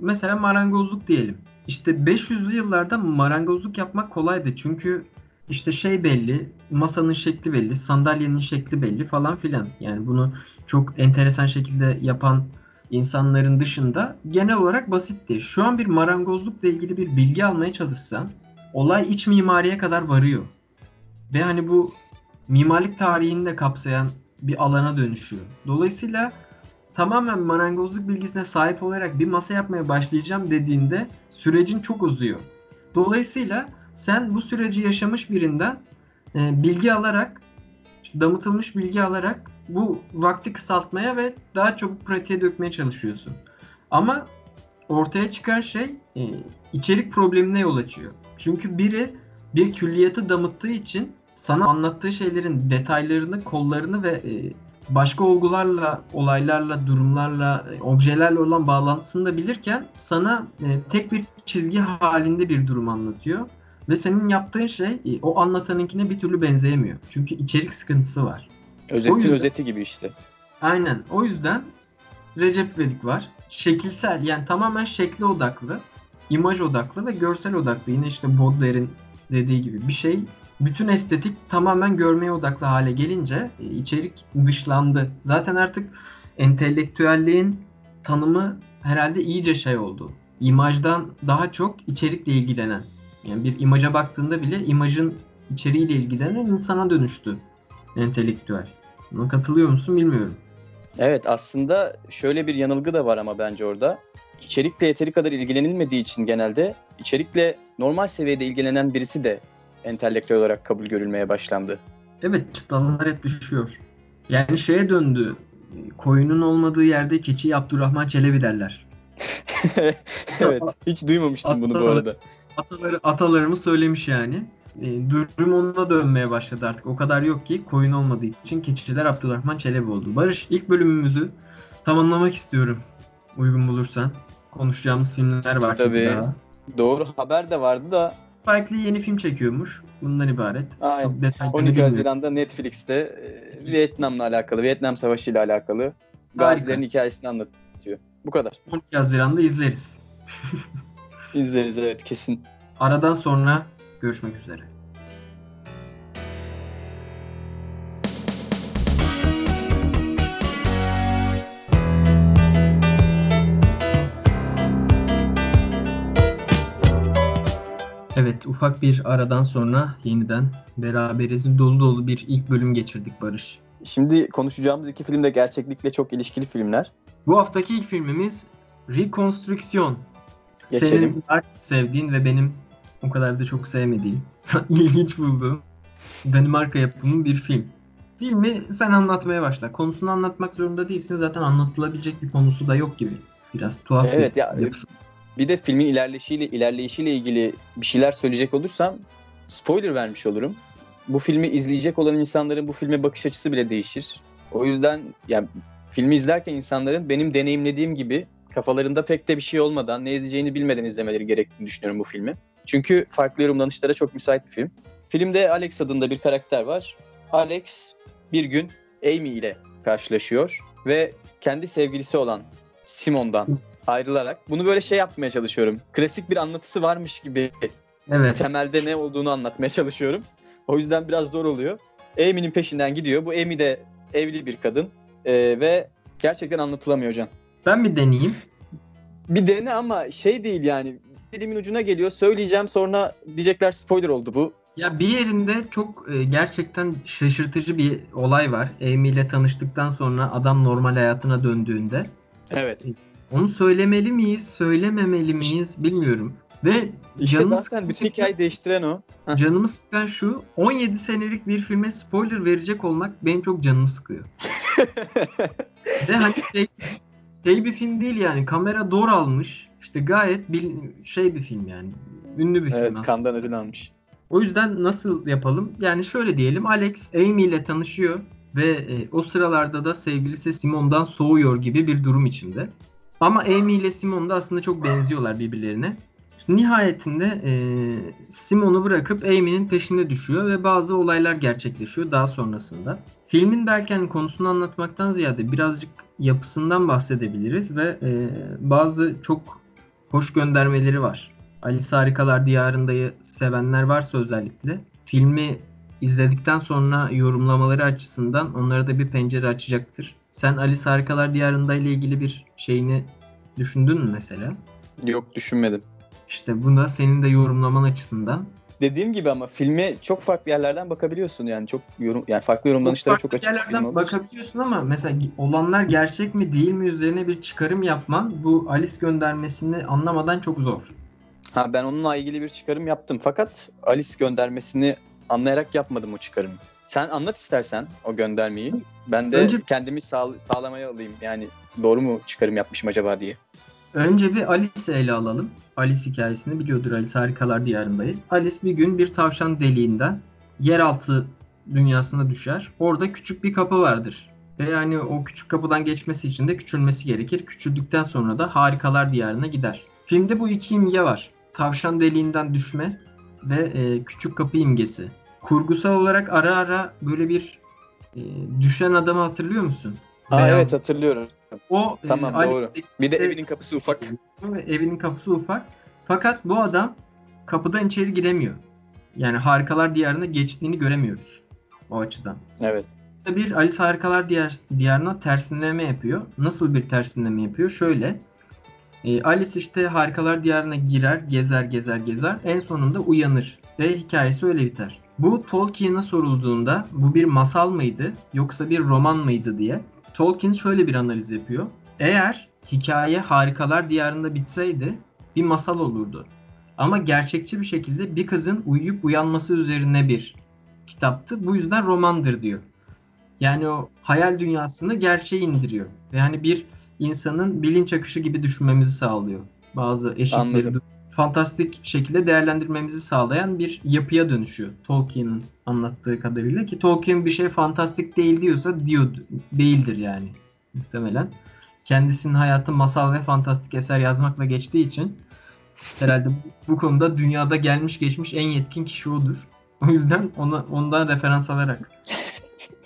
mesela marangozluk diyelim. İşte 500'lü yıllarda marangozluk yapmak kolaydı. Çünkü işte şey belli, masanın şekli belli, sandalyenin şekli belli falan filan. Yani bunu çok enteresan şekilde yapan insanların dışında genel olarak basitti. Şu an bir marangozlukla ilgili bir bilgi almaya çalışsan olay iç mimariye kadar varıyor. Ve hani bu mimarlık tarihini de kapsayan bir alana dönüşüyor. Dolayısıyla tamamen marangozluk bilgisine sahip olarak bir masa yapmaya başlayacağım dediğinde sürecin çok uzuyor. Dolayısıyla sen bu süreci yaşamış birinden e, bilgi alarak, damıtılmış bilgi alarak bu vakti kısaltmaya ve daha çabuk pratiğe dökmeye çalışıyorsun. Ama ortaya çıkan şey e, içerik problemine yol açıyor. Çünkü biri bir külliyatı damıttığı için sana anlattığı şeylerin detaylarını, kollarını ve e, başka olgularla, olaylarla, durumlarla, e, objelerle olan bağlantısını da bilirken sana e, tek bir çizgi halinde bir durum anlatıyor. Ve senin yaptığın şey e, o anlatanınkine bir türlü benzeyemiyor. Çünkü içerik sıkıntısı var. Özetin yüzden, özeti gibi işte. Aynen. O yüzden Recep İvedik var. Şekilsel yani tamamen şekli odaklı, imaj odaklı ve görsel odaklı. Yine işte Baudelaire'in dediği gibi bir şey. Bütün estetik tamamen görmeye odaklı hale gelince e, içerik dışlandı. Zaten artık entelektüelliğin tanımı herhalde iyice şey oldu. İmajdan daha çok içerikle ilgilenen. Yani bir imaja baktığında bile imajın içeriğiyle ilgilenen insana dönüştü entelektüel. Buna katılıyor musun bilmiyorum. Evet aslında şöyle bir yanılgı da var ama bence orada. İçerikle yeteri kadar ilgilenilmediği için genelde içerikle normal seviyede ilgilenen birisi de entelektüel olarak kabul görülmeye başlandı. Evet çıtalar hep düşüyor. Yani şeye döndü. Koyunun olmadığı yerde keçi Abdurrahman Çelebi derler. evet. Hiç duymamıştım bunu bu arada. Ataları, atalarımı söylemiş yani. E, durum onunla dönmeye başladı artık. O kadar yok ki koyun olmadığı için keçiler Abdurrahman Çelebi oldu. Barış ilk bölümümüzü tamamlamak istiyorum. Uygun bulursan. Konuşacağımız filmler var Tabii. daha. Doğru haber de vardı da Spike Lee yeni film çekiyormuş. Bundan ibaret. Aynen. Çok detaylı 12 bilmiyorum. Haziran'da Netflix'te e, Vietnam'la alakalı, Vietnam Savaşı ile alakalı gazilerin hikayesini anlatıyor. Bu kadar. 12 Haziran'da izleriz. İzleriz evet kesin. Aradan sonra görüşmek üzere. Evet, ufak bir aradan sonra yeniden beraberiz. Dolu dolu bir ilk bölüm geçirdik Barış. Şimdi konuşacağımız iki film de gerçeklikle çok ilişkili filmler. Bu haftaki ilk filmimiz Rekonstrüksiyon. Geçelim. Senin daha sevdiğin ve benim o kadar da çok sevmediğim, ilginç bulduğum Danimarka yapımı bir film. Filmi sen anlatmaya başla. Konusunu anlatmak zorunda değilsin. Zaten anlatılabilecek bir konusu da yok gibi. Biraz tuhaf Evet bir ya yapısı. bir de filmin ilerleyişiyle ilerleyişiyle ilgili bir şeyler söyleyecek olursam spoiler vermiş olurum. Bu filmi izleyecek olan insanların bu filme bakış açısı bile değişir. O yüzden yani filmi izlerken insanların benim deneyimlediğim gibi kafalarında pek de bir şey olmadan, ne izleyeceğini bilmeden izlemeleri gerektiğini düşünüyorum bu filmi. Çünkü farklı yorumlanışlara çok müsait bir film. Filmde Alex adında bir karakter var. Alex bir gün Amy ile karşılaşıyor ve kendi sevgilisi olan Simon'dan ayrılarak bunu böyle şey yapmaya çalışıyorum. Klasik bir anlatısı varmış gibi Evet. temelde ne olduğunu anlatmaya çalışıyorum. O yüzden biraz zor oluyor. Amy'nin peşinden gidiyor. Bu Amy de evli bir kadın Ee, ve gerçekten anlatılamıyor Can. Ben bir deneyeyim. Bir dene ama şey değil yani. Dilimin ucuna geliyor. Söyleyeceğim sonra diyecekler spoiler oldu bu. Ya bir yerinde çok e, gerçekten şaşırtıcı bir olay var. Amy ile tanıştıktan sonra adam normal hayatına döndüğünde. Evet. Onu söylemeli miyiz, söylememeli miyiz bilmiyorum. Ve İşte canımı zaten sıkan- bütün hikayeyi değiştiren o. Heh. Canımı sıkan şu 17 senelik bir filme spoiler verecek olmak benim çok canımı sıkıyor. Ve hani şey, şey bir film değil yani kamera dor almış. İşte gayet bil, şey bir film yani. Ünlü bir film evet aslında. kandan ödül almış. O yüzden nasıl yapalım? Yani şöyle diyelim Alex Amy ile tanışıyor ve e, o sıralarda da sevgilisi Simon'dan soğuyor gibi bir durum içinde. Ama Amy ile Simon da aslında çok benziyorlar birbirlerine. Nihayetinde e, Simon'u bırakıp Amy'nin peşine düşüyor ve bazı olaylar gerçekleşiyor daha sonrasında. Filmin derken konusunu anlatmaktan ziyade birazcık yapısından bahsedebiliriz ve e, bazı çok hoş göndermeleri var. Alice Harikalar Diyarında'yı sevenler varsa özellikle filmi izledikten sonra yorumlamaları açısından onlara da bir pencere açacaktır. Sen Alice Harikalar Diyarında ile ilgili bir şeyini düşündün mü mesela? Yok düşünmedim. İşte bu da senin de yorumlaman açısından. Dediğim gibi ama filme çok farklı yerlerden bakabiliyorsun yani çok yorum yani farklı yorumlanışlara çok, farklı açık yerlerden bakabiliyorsun ama mesela olanlar gerçek mi değil mi üzerine bir çıkarım yapman bu Alice göndermesini anlamadan çok zor. Ha ben onunla ilgili bir çıkarım yaptım fakat Alice göndermesini anlayarak yapmadım o çıkarımı. Sen anlat istersen o göndermeyi. Ben de Önce- kendimi sağ, sağlamaya alayım. Yani doğru mu çıkarım yapmışım acaba diye. Önce bir Alice'i ele alalım. Alice hikayesini biliyordur Alice Harikalar Diyarında'yı. Alice bir gün bir tavşan deliğinden yeraltı dünyasına düşer. Orada küçük bir kapı vardır. Ve yani o küçük kapıdan geçmesi için de küçülmesi gerekir. Küçüldükten sonra da Harikalar Diyarına gider. Filmde bu iki imge var. Tavşan deliğinden düşme ve e, küçük kapı imgesi. Kurgusal olarak ara ara böyle bir e, düşen adamı hatırlıyor musun? Aa, Beyaz- evet hatırlıyorum. O e, Tamam, doğru. Alice'deki Bir de evinin kapısı ufak. evinin kapısı ufak. Fakat bu adam kapıdan içeri giremiyor. Yani Harikalar Diyarı'na geçtiğini göremiyoruz o açıdan. Evet. Bir Alice Harikalar Diyar, Diyarı'na tersinleme yapıyor. Nasıl bir tersinleme yapıyor? Şöyle. e, Alice işte Harikalar Diyarı'na girer, gezer, gezer, gezer. En sonunda uyanır. Ve hikayesi öyle biter. Bu Tolkien'e sorulduğunda bu bir masal mıydı yoksa bir roman mıydı diye Tolkien şöyle bir analiz yapıyor. Eğer hikaye Harikalar Diyarı'nda bitseydi bir masal olurdu. Ama gerçekçi bir şekilde bir kızın uyuyup uyanması üzerine bir kitaptı. Bu yüzden romandır diyor. Yani o hayal dünyasını gerçeğe indiriyor. Ve hani bir insanın bilinç akışı gibi düşünmemizi sağlıyor. Bazı Anladım. Fantastik şekilde değerlendirmemizi sağlayan bir yapıya dönüşüyor. Tolkien'in anlattığı kadarıyla ki Tolkien bir şey fantastik değil diyorsa diyor değildir yani muhtemelen. Kendisinin hayatı masal ve fantastik eser yazmakla geçtiği için herhalde bu konuda dünyada gelmiş geçmiş en yetkin kişi odur. O yüzden ona ondan referans alarak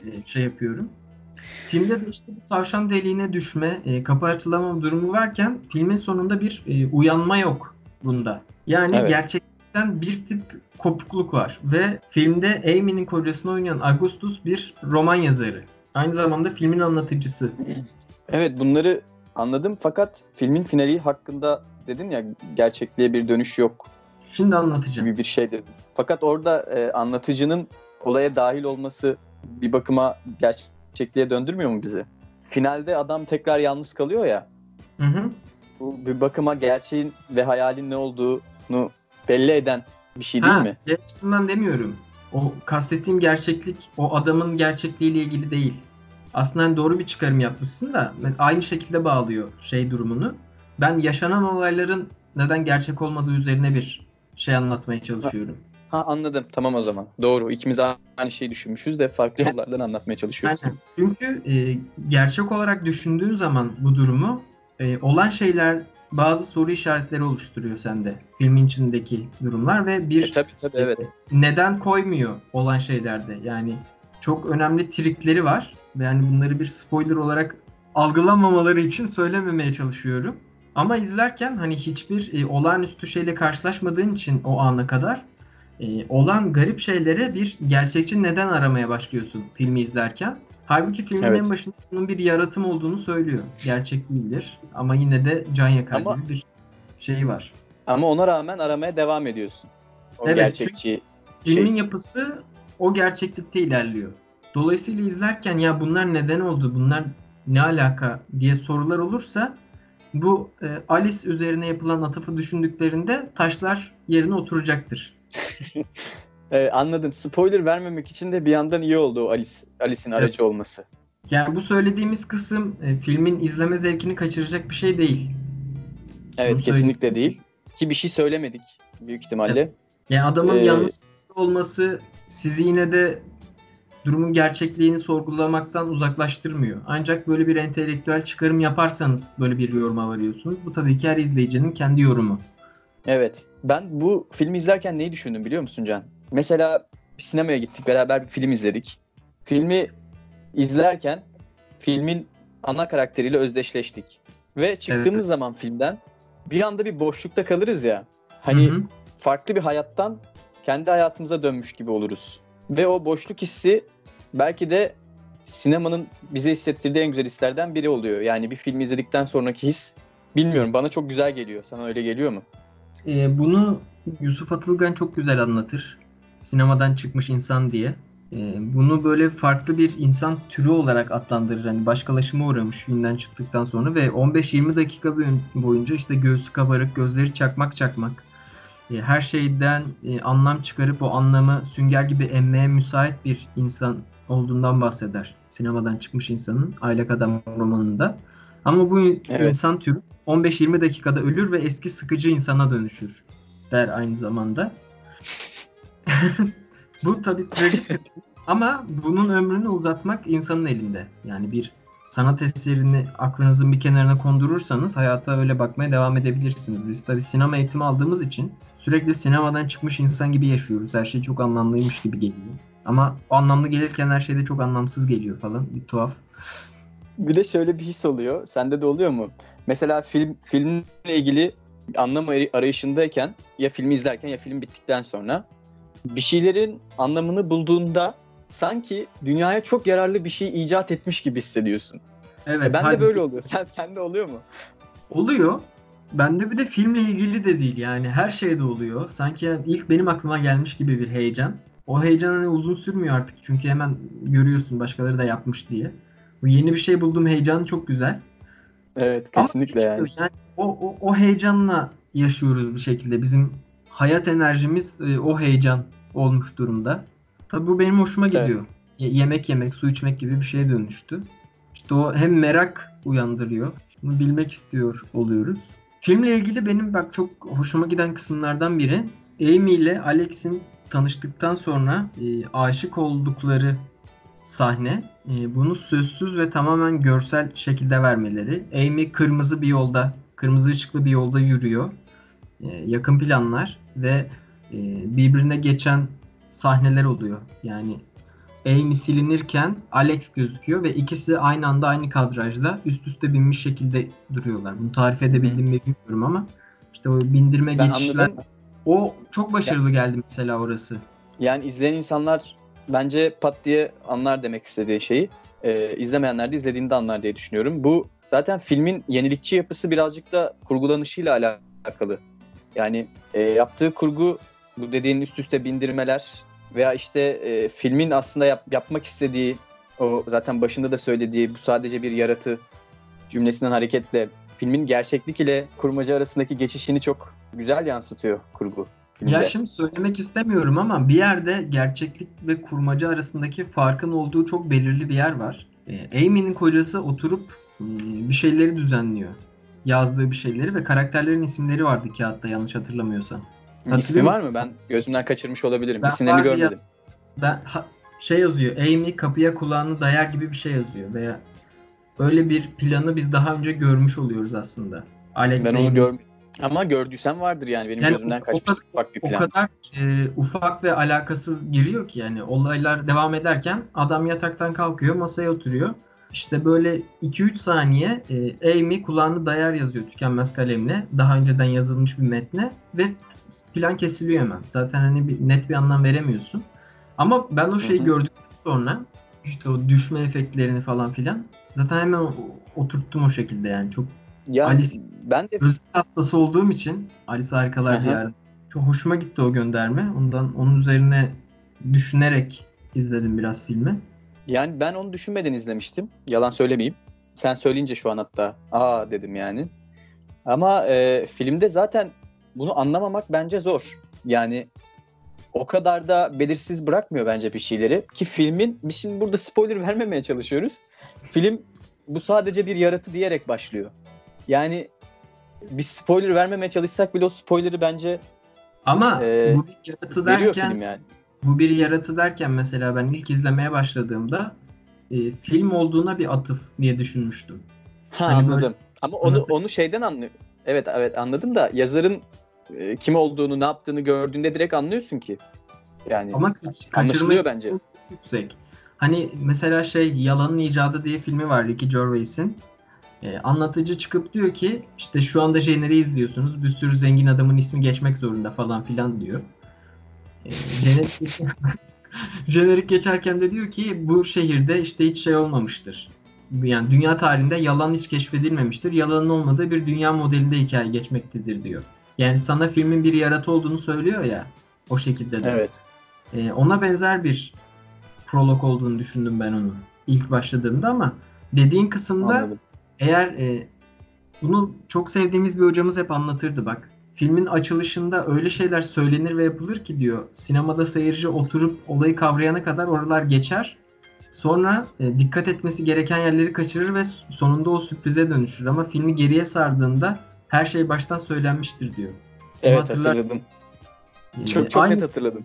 e, şey yapıyorum. Filmde de işte bu tavşan deliğine düşme, e, kapı açılamama durumu varken filmin sonunda bir e, uyanma yok bunda. Yani Evet. gerçekten bir tip kopukluk var ve filmde Amy'nin kocasını oynayan Augustus bir roman yazarı. Aynı zamanda filmin anlatıcısı. Evet bunları anladım fakat filmin finali hakkında dedin ya gerçekliğe bir dönüş yok Şimdi anlatacağım. gibi bir şey dedin. Fakat orada e, anlatıcının olaya dahil olması bir bakıma gerçekliğe döndürmüyor mu bizi? Finalde adam tekrar yalnız kalıyor ya. Hı hı. Bu bir bakıma gerçeğin ve hayalin ne olduğunu belli eden bir şey değil Ha, mi? şey açısından demiyorum. O kastettiğim gerçeklik o adamın gerçekliğiyle ilgili değil. Aslında hani doğru bir çıkarım yapmışsın da aynı şekilde bağlıyor şey durumunu. Ben yaşanan olayların neden gerçek olmadığı üzerine bir şey anlatmaya çalışıyorum. Ha anladım. Tamam o zaman. Doğru. İkimiz aynı şeyi düşünmüşüz de farklı yollardan anlatmaya çalışıyoruz. Aynen. Çünkü e, gerçek olarak düşündüğün zaman bu durumu e, olan şeyler bazı soru işaretleri oluşturuyor sende. Filmin içindeki durumlar ve bir E, tabii tabii evet. neden koymuyor olan şeylerde. Yani çok önemli trikleri var ve yani bunları bir spoiler olarak algılamamaları için söylememeye çalışıyorum. Ama izlerken hani hiçbir e, olağanüstü şeyle karşılaşmadığın için o ana kadar e, olan garip şeylere bir gerçekçi neden aramaya başlıyorsun filmi izlerken. Halbuki filmin Evet. en başında bunun bir yaratım olduğunu söylüyor. Gerçek değildir ama yine de can yakar Ama- gibi bir şey var. Ama ona rağmen aramaya devam ediyorsun. O Evet, gerçekçi Filmin şey. yapısı o gerçeklikte ilerliyor. Dolayısıyla izlerken ya bunlar neden oldu, bunlar ne alaka diye sorular olursa bu e, Alice üzerine yapılan atıfı düşündüklerinde taşlar yerine oturacaktır. Ee, anladım. Spoiler vermemek için de bir yandan iyi oldu Alice Alice'in Evet. aracı olması. Yani bu söylediğimiz kısım e, filmin izleme zevkini kaçıracak bir şey değil. Evet Bunu kesinlikle değil. Ki bir şey söylemedik büyük ihtimalle. Yani adamın Ee, yalnız olması sizi yine de durumun gerçekliğini sorgulamaktan uzaklaştırmıyor. Ancak böyle bir entelektüel çıkarım yaparsanız böyle bir yoruma varıyorsunuz. Bu tabii ki her izleyicinin kendi yorumu. Evet. Ben bu filmi izlerken neyi düşündüm biliyor musun Can? Mesela bir sinemaya gittik beraber bir film izledik. Filmi izlerken filmin ana karakteriyle özdeşleştik. Ve çıktığımız Evet. zaman filmden bir anda bir boşlukta kalırız ya. Hani Hı hı. farklı bir hayattan kendi hayatımıza dönmüş gibi oluruz. Ve o boşluk hissi belki de sinemanın bize hissettirdiği en güzel hislerden biri oluyor. Yani bir filmi izledikten sonraki his bilmiyorum bana çok güzel geliyor. Sana öyle geliyor mu? Ee, bunu Yusuf Atılgan çok güzel anlatır. Sinemadan çıkmış insan diye. Ee, bunu böyle farklı bir insan türü olarak adlandırır. Hani başkalaşıma uğramış filmden çıktıktan sonra ve 15-20 dakika boyun- boyunca işte göğsü kabarık, gözleri çakmak çakmak. e, Her şeyden e, anlam çıkarıp o anlamı sünger gibi emmeye müsait bir insan olduğundan bahseder. Sinemadan çıkmış insanın Aylak Adam romanında. Ama bu Evet. insan türü 15-20 dakikada ölür ve eski sıkıcı insana dönüşür der aynı zamanda. Bu tabii trajik kısmı. Ama bunun ömrünü uzatmak insanın elinde. Yani bir sanat eserini aklınızın bir kenarına kondurursanız hayata öyle bakmaya devam edebilirsiniz. Biz tabii sinema eğitimi aldığımız için sürekli sinemadan çıkmış insan gibi yaşıyoruz. Her şey çok anlamlıymış gibi geliyor. Ama o anlamlı gelirken her şey de çok anlamsız geliyor falan. Bir tuhaf. Bir de şöyle bir his oluyor. Sende de oluyor mu? Mesela film filmle ilgili anlam aray- arayışındayken ya filmi izlerken ya film bittikten sonra bir şeylerin anlamını bulduğunda sanki dünyaya çok yararlı bir şey icat etmiş gibi hissediyorsun. Evet. ben de halbuki- böyle oluyor. Sen sende oluyor mu? Oluyor. Bende bir de filmle ilgili de değil yani her şeyde oluyor. Sanki yani ilk benim aklıma gelmiş gibi bir heyecan. O heyecan hani uzun sürmüyor artık çünkü hemen görüyorsun başkaları da yapmış diye. Bu yeni bir şey bulduğum heyecanı çok güzel. Evet Ama kesinlikle hiç yani. yani o, o, o heyecanla yaşıyoruz bir şekilde. Bizim hayat enerjimiz e, o heyecan olmuş durumda. Tabii bu benim hoşuma Evet. gidiyor. Ye- yemek yemek, su içmek gibi bir şeye dönüştü. İşte o hem merak uyandırıyor. Bunu bilmek istiyor oluyoruz. Filmle ilgili benim bak çok hoşuma giden kısımlardan biri Amy ile Alex'in tanıştıktan sonra e, aşık oldukları sahne. E, bunu sözsüz ve tamamen görsel şekilde vermeleri. Amy kırmızı bir yolda, kırmızı ışıklı bir yolda yürüyor. E, yakın planlar ve e, birbirine geçen sahneler oluyor. Yani Amy silinirken Alex gözüküyor ve ikisi aynı anda aynı kadrajda üst üste binmiş şekilde duruyorlar. Bunu tarif edebildim mi bilmiyorum ama işte o bindirme Ben geçişler anladım. o çok başarılı geldi mesela orası. Yani izleyen insanlar bence pat diye anlar demek istediği şeyi. Ee, izlemeyenler de izlediğinde anlar diye düşünüyorum. Bu zaten filmin yenilikçi yapısı birazcık da kurgulanışıyla alakalı. Yani e, yaptığı kurgu bu dediğin üst üste bindirmeler veya işte e, filmin aslında yap- yapmak istediği o zaten başında da söylediği bu sadece bir yaratı cümlesinden hareketle filmin gerçeklik ile kurmaca arasındaki geçişini çok güzel yansıtıyor kurgu filmde. Ya şimdi söylemek istemiyorum ama bir yerde gerçeklik ve kurmaca arasındaki farkın olduğu çok belirli bir yer var. Ee, Amy'nin kocası oturup e, bir şeyleri düzenliyor. Yazdığı bir şeyleri ve karakterlerin isimleri vardı kağıtta yanlış hatırlamıyorsam. İsmi Hatırlıyor var mı? Ben gözümden kaçırmış olabilirim. Ben İsimlerini var ya- görmedim. Ben ha- şey yazıyor. Amy kapıya kulağını dayar gibi bir şey yazıyor veya öyle bir planı biz daha önce görmüş oluyoruz aslında. Alex Ben Amy- onu görmedim. Ama gördüysem vardır yani benim Yani gözümden o- kaçmış o ufak bir o plan. kadar e, ufak ve alakasız giriyor ki yani olaylar devam ederken adam yataktan kalkıyor masaya oturuyor. İşte böyle 2-3 saniye e, Amy kulağını dayar yazıyor tükenmez kalemle. Daha önceden yazılmış bir metne ve plan kesiliyor hemen. Zaten hani bir, net bir anlam veremiyorsun. Ama ben o şeyi Hı hı. gördükten sonra işte o düşme efektlerini falan filan zaten hemen o- oturttum o şekilde yani. Çok Ya Alice- ben de Özet hastası olduğum için Alice Harikalar. Diyarı çok hoşuma gitti o gönderme. Ondan onun üzerine düşünerek izledim biraz filmi. yani ben onu düşünmeden izlemiştim. Yalan söylemeyeyim. Sen söyleyince şu an hatta aa dedim yani. Ama e, filmde zaten bunu anlamamak bence zor. Yani o kadar da belirsiz bırakmıyor bence bir şeyleri. Ki filmin, biz şimdi burada spoiler vermemeye çalışıyoruz. Film bu sadece bir yaratı diyerek başlıyor. Yani biz spoiler vermemeye çalışsak bile o spoiler'ı bence Ama Ee, bu bir yaratı veriyor derken film yani. bu bir yaratı derken mesela ben ilk izlemeye başladığımda e, film olduğuna bir atıf diye düşünmüştüm. Ha Hani böyle- anladım. Ama onu Anladım. onu şeyden anlıyor. Evet evet anladım da yazarın e, kim olduğunu, ne yaptığını gördüğünde direkt anlıyorsun ki. Yani Ama kaç, anlaşılıyor bence. yüksek. Hani mesela şey Yalanın İcadı diye filmi var Ricky Gervais'in. Ee, anlatıcı çıkıp diyor ki işte şu anda jeneriği izliyorsunuz. Bir sürü zengin adamın ismi geçmek zorunda falan filan diyor. Ee, jenerik, jenerik geçerken de diyor ki bu şehirde işte hiç şey olmamıştır. Yani dünya tarihinde yalan hiç keşfedilmemiştir. Yalanın olmadığı bir dünya modelinde hikaye geçmektedir diyor. Yani sana filmin bir yaratı olduğunu söylüyor ya o şekilde de. Evet. Ee, ona benzer bir prolog olduğunu düşündüm ben onun ilk başladığımda ama dediğin kısımda Anladım. eğer e, bunu çok sevdiğimiz bir hocamız hep anlatırdı bak. Filmin açılışında öyle şeyler söylenir ve yapılır ki diyor. Sinemada seyirci oturup olayı kavrayana kadar oralar geçer. Sonra e, dikkat etmesi gereken yerleri kaçırır ve sonunda o sürprize dönüşür. Ama filmi geriye sardığında her şey baştan söylenmiştir diyor. Evet hatırlar- hatırladım. Ee, Çok çok aynı- net hatırladım.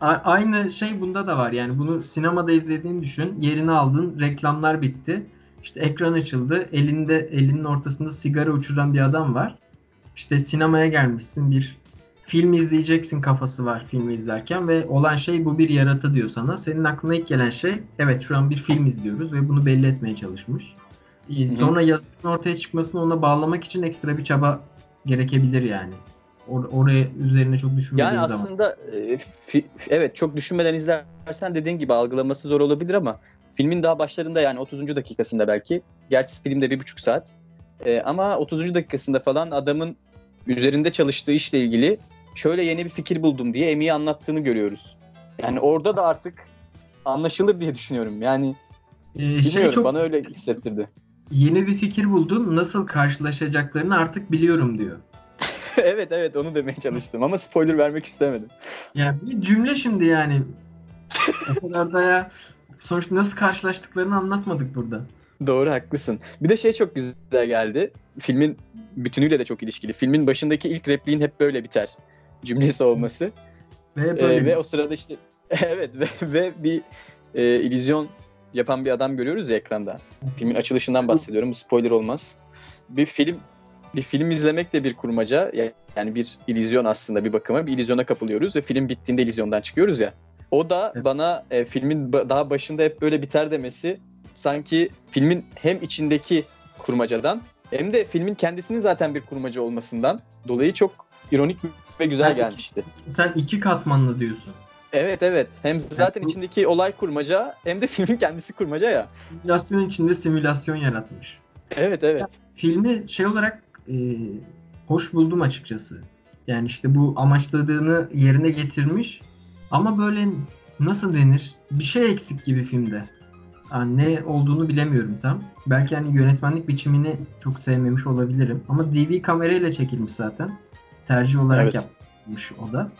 A- aynı şey bunda da var. Yani bunu sinemada izlediğini düşün. Yerini aldın, reklamlar bitti. İşte ekran açıldı. Elinde elinin ortasında sigara uçuran bir adam var. İşte sinemaya gelmişsin bir film izleyeceksin kafası var filmi izlerken ve olan şey bu bir yaratı diyor sana. Senin aklına ilk gelen şey evet şu an bir film izliyoruz ve bunu belli etmeye çalışmış. Sonra yazının ortaya çıkmasını ona bağlamak için ekstra bir çaba gerekebilir yani. Or- oraya üzerine çok düşünmediğim Yani zaman. aslında e, fi- evet çok düşünmeden izlersen dediğin gibi algılaması zor olabilir ama filmin daha başlarında yani 30. dakikasında belki. Gerçi filmde bir buçuk saat. E, ama 30. dakikasında falan adamın üzerinde çalıştığı işle ilgili şöyle yeni bir fikir buldum diye Emi'ye anlattığını görüyoruz. Yani orada da artık anlaşılır diye düşünüyorum. Yani Ee, bilmiyorum şey çok bana öyle hissettirdi. Yeni bir fikir buldum. Nasıl karşılaşacaklarını artık biliyorum diyor. evet evet onu demeye çalıştım ama spoiler vermek istemedim. Yani bir cümle şimdi yani. o kadar da ya sonuçta nasıl karşılaştıklarını anlatmadık burada. Doğru haklısın. Bir de şey çok güzel geldi. Filmin bütünüyle de çok ilişkili. Filmin başındaki ilk repliğin hep böyle biter. Cümlesi olması. Ve Ee, ve o sırada işte evet ve, ve bir e, illüzyon yapan bir adam görüyoruz ya ekranda. Filmin açılışından bahsediyorum. Bu spoiler olmaz. Bir film bir film izlemek de bir kurmaca. Ya- Yani bir illüzyon aslında bir bakıma. Bir illüzyona kapılıyoruz ve film bittiğinde illüzyondan çıkıyoruz ya. O da bana e, filmin daha başında hep böyle biter demesi sanki filmin hem içindeki kurmacadan hem de filmin kendisinin zaten bir kurmaca olmasından dolayı çok ironik ve güzel iki- gelmişti. sen iki katmanlı diyorsun. Evet evet. Hem zaten içindeki olay kurmaca hem de filmin kendisi kurmaca ya. Simülasyon içinde simülasyon yaratmış. Evet evet. Filmi şey olarak e, hoş buldum açıkçası. Yani işte bu amaçladığını yerine getirmiş. Ama böyle nasıl denir? Bir şey eksik gibi filmde. Yani ne olduğunu bilemiyorum tam. Belki hani yönetmenlik biçimini çok sevmemiş olabilirim. Ama DV kamerayla çekilmiş zaten. Tercih olarak Evet. yapmış o da.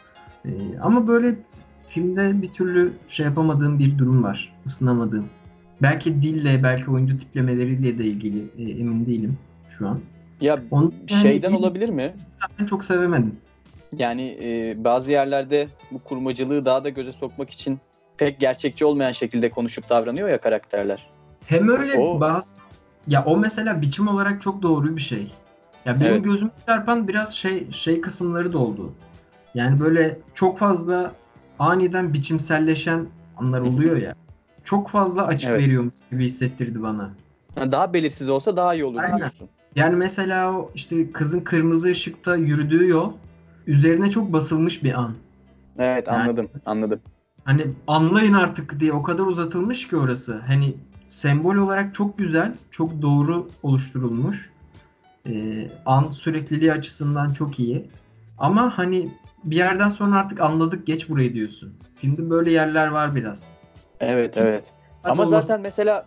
E, ama böyle filmde bir türlü şey yapamadığım bir durum var. Isınamadığım. Belki dille, belki oyuncu tiplemeleriyle de ilgili e, emin değilim şu an. Ya Onu yani şeyden ilk- olabilir mi? Çok sevemedim. Yani e, bazı yerlerde bu kurmacılığı daha da göze sokmak için pek gerçekçi olmayan şekilde konuşup davranıyor ya karakterler. Hem öyle O- bazı ya o mesela biçim olarak çok doğru bir şey. Ya benim Evet. gözüme çarpan biraz şey şey kısımları da oldu. Yani böyle çok fazla aniden biçimselleşen anlar oluyor ya. Çok fazla açık Evet. veriyormuş gibi hissettirdi bana. Ha, Daha belirsiz olsa daha iyi olur Aynen. diyorsun. Yani mesela o işte kızın kırmızı ışıkta yürüdüğü yol üzerine çok basılmış bir an. Evet Yani- anladım anladım. Hani anlayın artık diye o kadar uzatılmış ki orası. Hani sembol olarak çok güzel, çok doğru oluşturulmuş. Ee, an sürekliliği açısından çok iyi. Ama hani bir yerden sonra artık anladık geç burayı diyorsun. Filmde böyle yerler var biraz. Evet evet. Ama olmaz- zaten mesela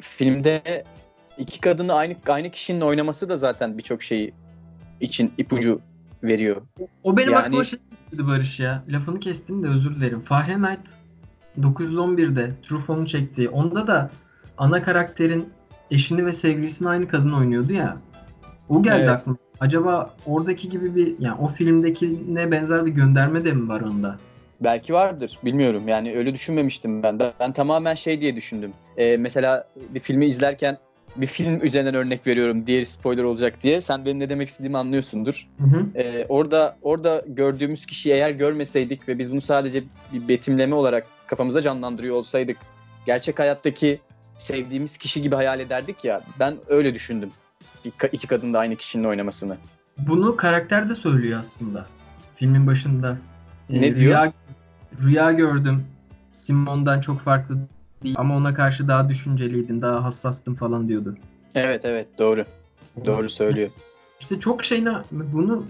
filmde iki kadını aynı aynı kişinin oynaması da zaten birçok şeyi için ipucu veriyor. o benim yani- aklıma şey Barış ya. Lafını kestim de özür dilerim. Fahrenheit 911'de Truffaut'un çektiği. Onda da ana karakterin eşini ve sevgilisini aynı kadın oynuyordu ya. O geldi Evet. aklıma. Acaba oradaki gibi bir yani o filmdekine benzer bir gönderme de mi var onda? Belki vardır. Bilmiyorum. Yani öyle düşünmemiştim ben. Ben, tamamen şey diye düşündüm. Ee, mesela bir filmi izlerken bir film üzerinden örnek veriyorum. Diğeri spoiler olacak diye. Sen benim ne demek istediğimi anlıyorsundur. Hı hı. Ee, orada orada gördüğümüz kişiyi eğer görmeseydik ve biz bunu sadece bir betimleme olarak kafamızda canlandırıyor olsaydık gerçek hayattaki sevdiğimiz kişi gibi hayal ederdik ya. Ben öyle düşündüm. İki kadın da aynı kişinin oynamasını. Bunu karakter de söylüyor aslında. Filmin başında. Ee, Ne diyor? Rüya, rüya gördüm. Simon'dan çok farklı değil ama ona karşı daha düşünceliydim, daha hassastım falan diyordu. Evet evet doğru. Doğru söylüyor. İşte çok şeyine bunu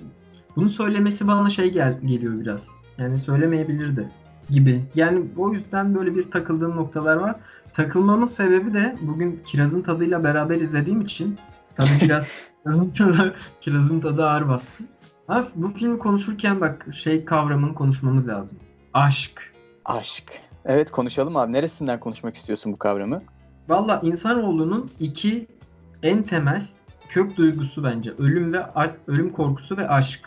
bunu söylemesi bana şey gel, geliyor biraz. Yani söylemeyebilirdi gibi. Yani o yüzden böyle bir takıldığım noktalar var. Takılmamın sebebi de bugün Kiraz'ın tadıyla beraber izlediğim için tabii biraz Kiraz'ın tadı, Kiraz'ın tadı ağır bastı. Ama bu filmi konuşurken bak şey kavramını konuşmamız lazım. Aşk. Aşk. Evet konuşalım abi. Neresinden konuşmak istiyorsun bu kavramı? Valla insanoğlunun iki en temel kök duygusu bence. Ölüm ve ölüm korkusu ve aşk.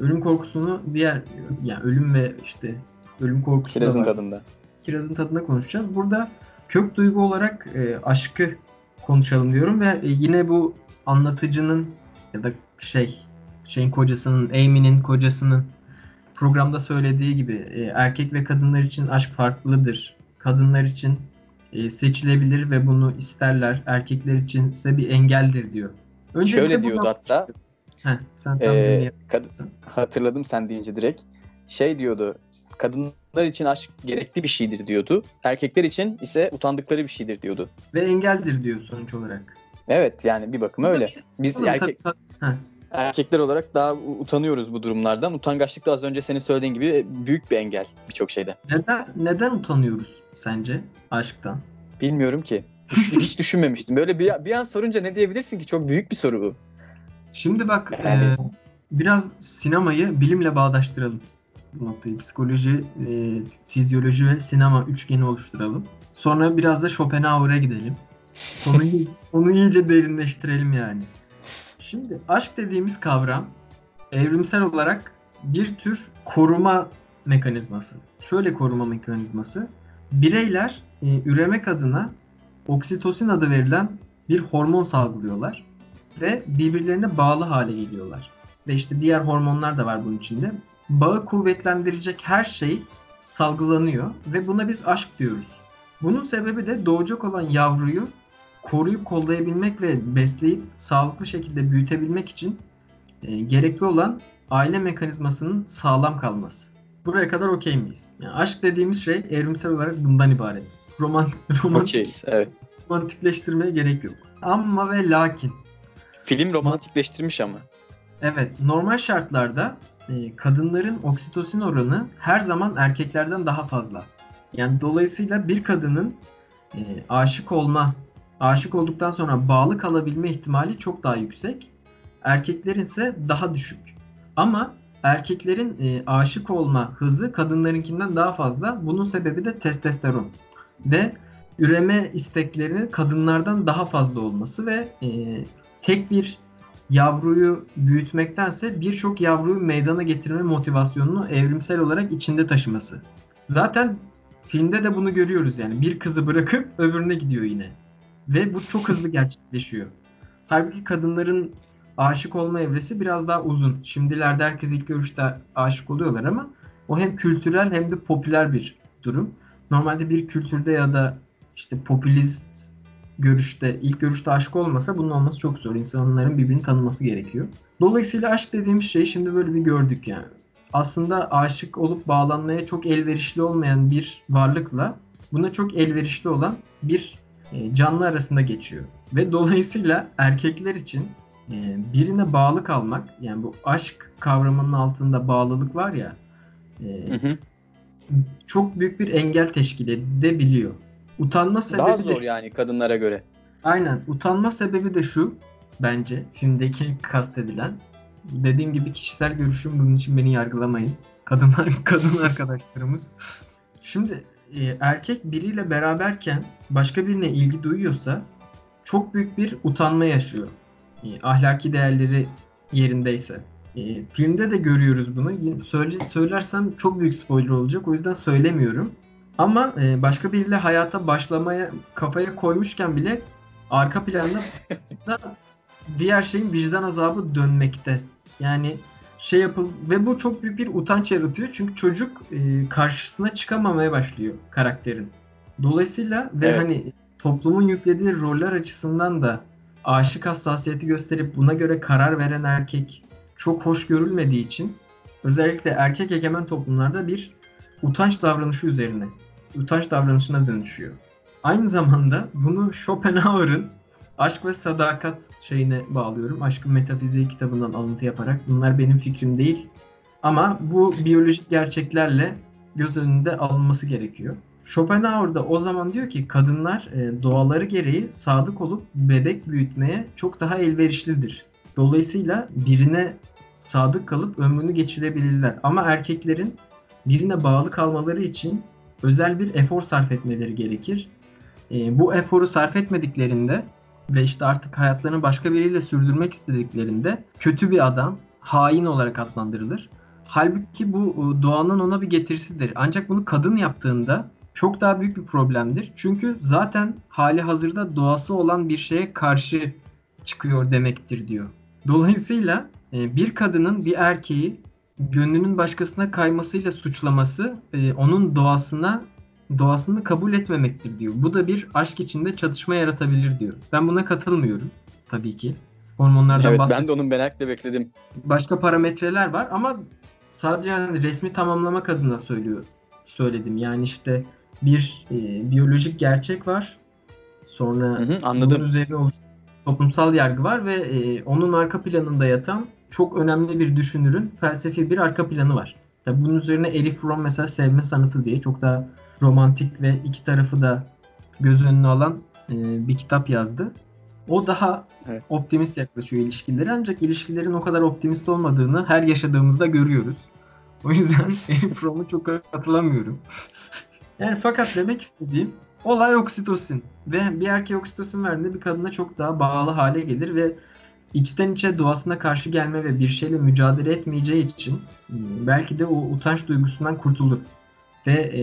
Ölüm korkusunu diğer yani ölüm ve işte ölüm korkusu da Kirazın var. tadında. Kirazın tadına konuşacağız. Burada kök duygu olarak e, aşkı konuşalım diyorum ve e, yine bu anlatıcının ya da şey şeyin kocasının, Amy'nin kocasının programda söylediği gibi e, erkek ve kadınlar için aşk farklıdır. Kadınlar için e, seçilebilir ve bunu isterler. Erkekler için ise bir engeldir diyor. Öncelikle Şöyle diyordu hatta. Heh, sen tam Ee, kad- hatırladım sen deyince direkt. Şey diyordu. Kadınlar için aşk gerekli bir şeydir diyordu. Erkekler için ise utandıkları bir şeydir diyordu. ve engeldir diyor sonuç olarak. Evet yani bir bakıma öyle. Biz Tabii, erkek erkekler olarak daha utanıyoruz bu durumlardan. Utangaçlık da az önce senin söylediğin gibi büyük bir engel birçok şeyde. Neden neden utanıyoruz sence aşktan? Bilmiyorum ki. Hiç, düşünmemiştim. Böyle bir, bir an sorunca ne diyebilirsin ki? Çok büyük bir soru bu. Şimdi bak Yani- e, biraz sinemayı bilimle bağdaştıralım. Bu noktayı psikoloji, e, fizyoloji ve sinema üçgeni oluşturalım. Sonra biraz da Schopenhauer'a gidelim. Onu, onu iyice derinleştirelim yani. Şimdi aşk dediğimiz kavram evrimsel olarak bir tür koruma mekanizması. Şöyle koruma mekanizması. Bireyler e, üremek adına oksitosin adı verilen bir hormon salgılıyorlar ve birbirlerine bağlı hale geliyorlar. Ve işte diğer hormonlar da var bunun içinde. Bağı kuvvetlendirecek her şey salgılanıyor ve buna biz aşk diyoruz. Bunun sebebi de doğacak olan yavruyu koruyup kollayabilmek ve besleyip sağlıklı şekilde büyütebilmek için e, gerekli olan aile mekanizmasının sağlam kalması. Buraya kadar okey miyiz? Yani aşk dediğimiz şey evrimsel olarak bundan ibaret. Roman, romantik, Okeyiz, evet. romantikleştirmeye gerek yok. Ama ve lakin. Film romantikleştirmiş ama. Evet, normal şartlarda e, kadınların oksitosin oranı her zaman erkeklerden daha fazla. Yani dolayısıyla bir kadının e, aşık olma, aşık olduktan sonra bağlı kalabilme ihtimali çok daha yüksek. Erkeklerin ise daha düşük. Ama erkeklerin e, aşık olma hızı kadınlarınkinden daha fazla. Bunun sebebi de testosteron. Ve üreme isteklerinin kadınlardan daha fazla olması ve e, tek bir yavruyu büyütmektense birçok yavruyu meydana getirme motivasyonunu evrimsel olarak içinde taşıması. Zaten filmde de bunu görüyoruz yani. Bir kızı bırakıp öbürüne gidiyor yine. Ve bu çok hızlı gerçekleşiyor. Halbuki kadınların aşık olma evresi biraz daha uzun. Şimdilerde herkes ilk görüşte aşık oluyorlar ama o hem kültürel hem de popüler bir durum. Normalde bir kültürde ya da işte popülist görüşte, ilk görüşte aşık olmasa bunun olması çok zor. İnsanların birbirini tanıması gerekiyor. Dolayısıyla aşk dediğimiz şey şimdi böyle bir gördük yani. Aslında aşık olup bağlanmaya çok elverişli olmayan bir varlıkla buna çok elverişli olan bir canlı arasında geçiyor. Ve dolayısıyla erkekler için e, birine bağlı kalmak yani bu aşk kavramının altında bağlılık var ya e, Hı hı. çok büyük bir engel teşkil edebiliyor. Utanma sebebi Daha de zor şu- yani kadınlara göre. Aynen. Utanma sebebi de şu bence filmdeki kastedilen. Dediğim gibi kişisel görüşüm bunun için beni yargılamayın. Kadınlar kadın arkadaşlarımız. Şimdi e, erkek biriyle beraberken başka birine ilgi duyuyorsa çok büyük bir utanma yaşıyor. E, ahlaki değerleri yerindeyse. E, filmde de görüyoruz bunu. Söyle, söylersem çok büyük spoiler olacak. O yüzden söylemiyorum. Ama e, başka biriyle hayata başlamaya kafaya koymuşken bile arka planda da diğer şeyin vicdan azabı dönmekte. Yani şey yapıl ve bu çok büyük bir utanç yaratıyor çünkü çocuk e, karşısına çıkamamaya başlıyor karakterin. Dolayısıyla ve Evet. hani toplumun yüklediği roller açısından da aşık hassasiyeti gösterip buna göre karar veren erkek çok hoş görülmediği için özellikle erkek egemen toplumlarda bir utanç davranışı üzerine, utanç davranışına dönüşüyor. Aynı zamanda bunu Schopenhauer'ın Aşk ve Sadakat şeyine bağlıyorum. Aşkın Metafiziği kitabından alıntı yaparak. Bunlar benim fikrim değil. Ama bu biyolojik gerçeklerle göz önünde alınması gerekiyor. Schopenhauer da o zaman diyor ki kadınlar e, doğaları gereği sadık olup bebek büyütmeye çok daha elverişlidir. Dolayısıyla birine sadık kalıp ömrünü geçirebilirler. Ama erkeklerin birine bağlı kalmaları için özel bir efor sarf etmeleri gerekir. E, bu eforu sarf etmediklerinde ve işte artık hayatlarını başka biriyle sürdürmek istediklerinde kötü bir adam, hain olarak adlandırılır. Halbuki bu e, doğanın ona bir getirisidir. Ancak bunu kadın yaptığında çok daha büyük bir problemdir. Çünkü zaten hali hazırda doğası olan bir şeye karşı çıkıyor demektir diyor. Dolayısıyla e, bir kadının bir erkeği gönlünün başkasına kaymasıyla suçlaması e, onun doğasına doğasını kabul etmemektir diyor. Bu da bir aşk içinde çatışma yaratabilir diyor. Ben buna katılmıyorum tabii ki. Hormonlardan Evet bahsediyorum ben de onun merakla bekledim. başka parametreler var ama sadece yani resmi tamamlamak adına söylüyor söyledim. Yani işte bir e, biyolojik gerçek var. Sonra Hı hı, bunun anladım. üzerine oluşan toplumsal yargı var ve e, onun arka planında yatan çok önemli bir düşünürün felsefi bir arka planı var. Ya bunun üzerine Elif Fromm mesela Sevme Sanatı diye çok daha romantik ve iki tarafı da göz önüne alan e, bir kitap yazdı. O daha Evet. optimist yaklaşıyor ilişkilere ancak ilişkilerin o kadar optimist olmadığını her yaşadığımızda görüyoruz. O yüzden Elif Fromm'u çok katılamıyorum. Yani fakat demek istediğim Olay oksitosin. Ve bir erkeğe oksitosin verdiğinde bir kadına çok daha bağlı hale gelir ve içten içe doğasına karşı gelme ve bir şeyle mücadele etmeyeceği için hmm, belki de o utanç duygusundan kurtulur. Ve e,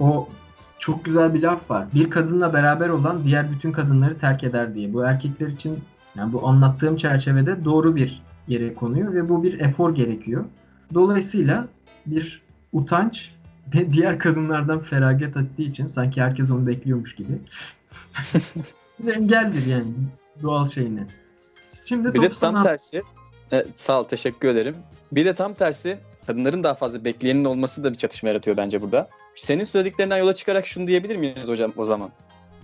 o çok güzel bir laf var. Bir kadınla beraber olan diğer bütün kadınları terk eder diye. Bu erkekler için yani bu anlattığım çerçevede doğru bir yere konuyor ve bu bir efor gerekiyor. Dolayısıyla bir utanç ve diğer kadınlardan feragat ettiği için sanki herkes onu bekliyormuş gibi. engeldir yani doğal şeyine. Şimdi bir de tam tersi. Evet, sağ ol teşekkür ederim. Bir de tam tersi kadınların daha fazla bekleyenin olması da bir çatışma yaratıyor bence burada. Senin söylediklerinden yola çıkarak şunu diyebilir miyiz hocam o zaman?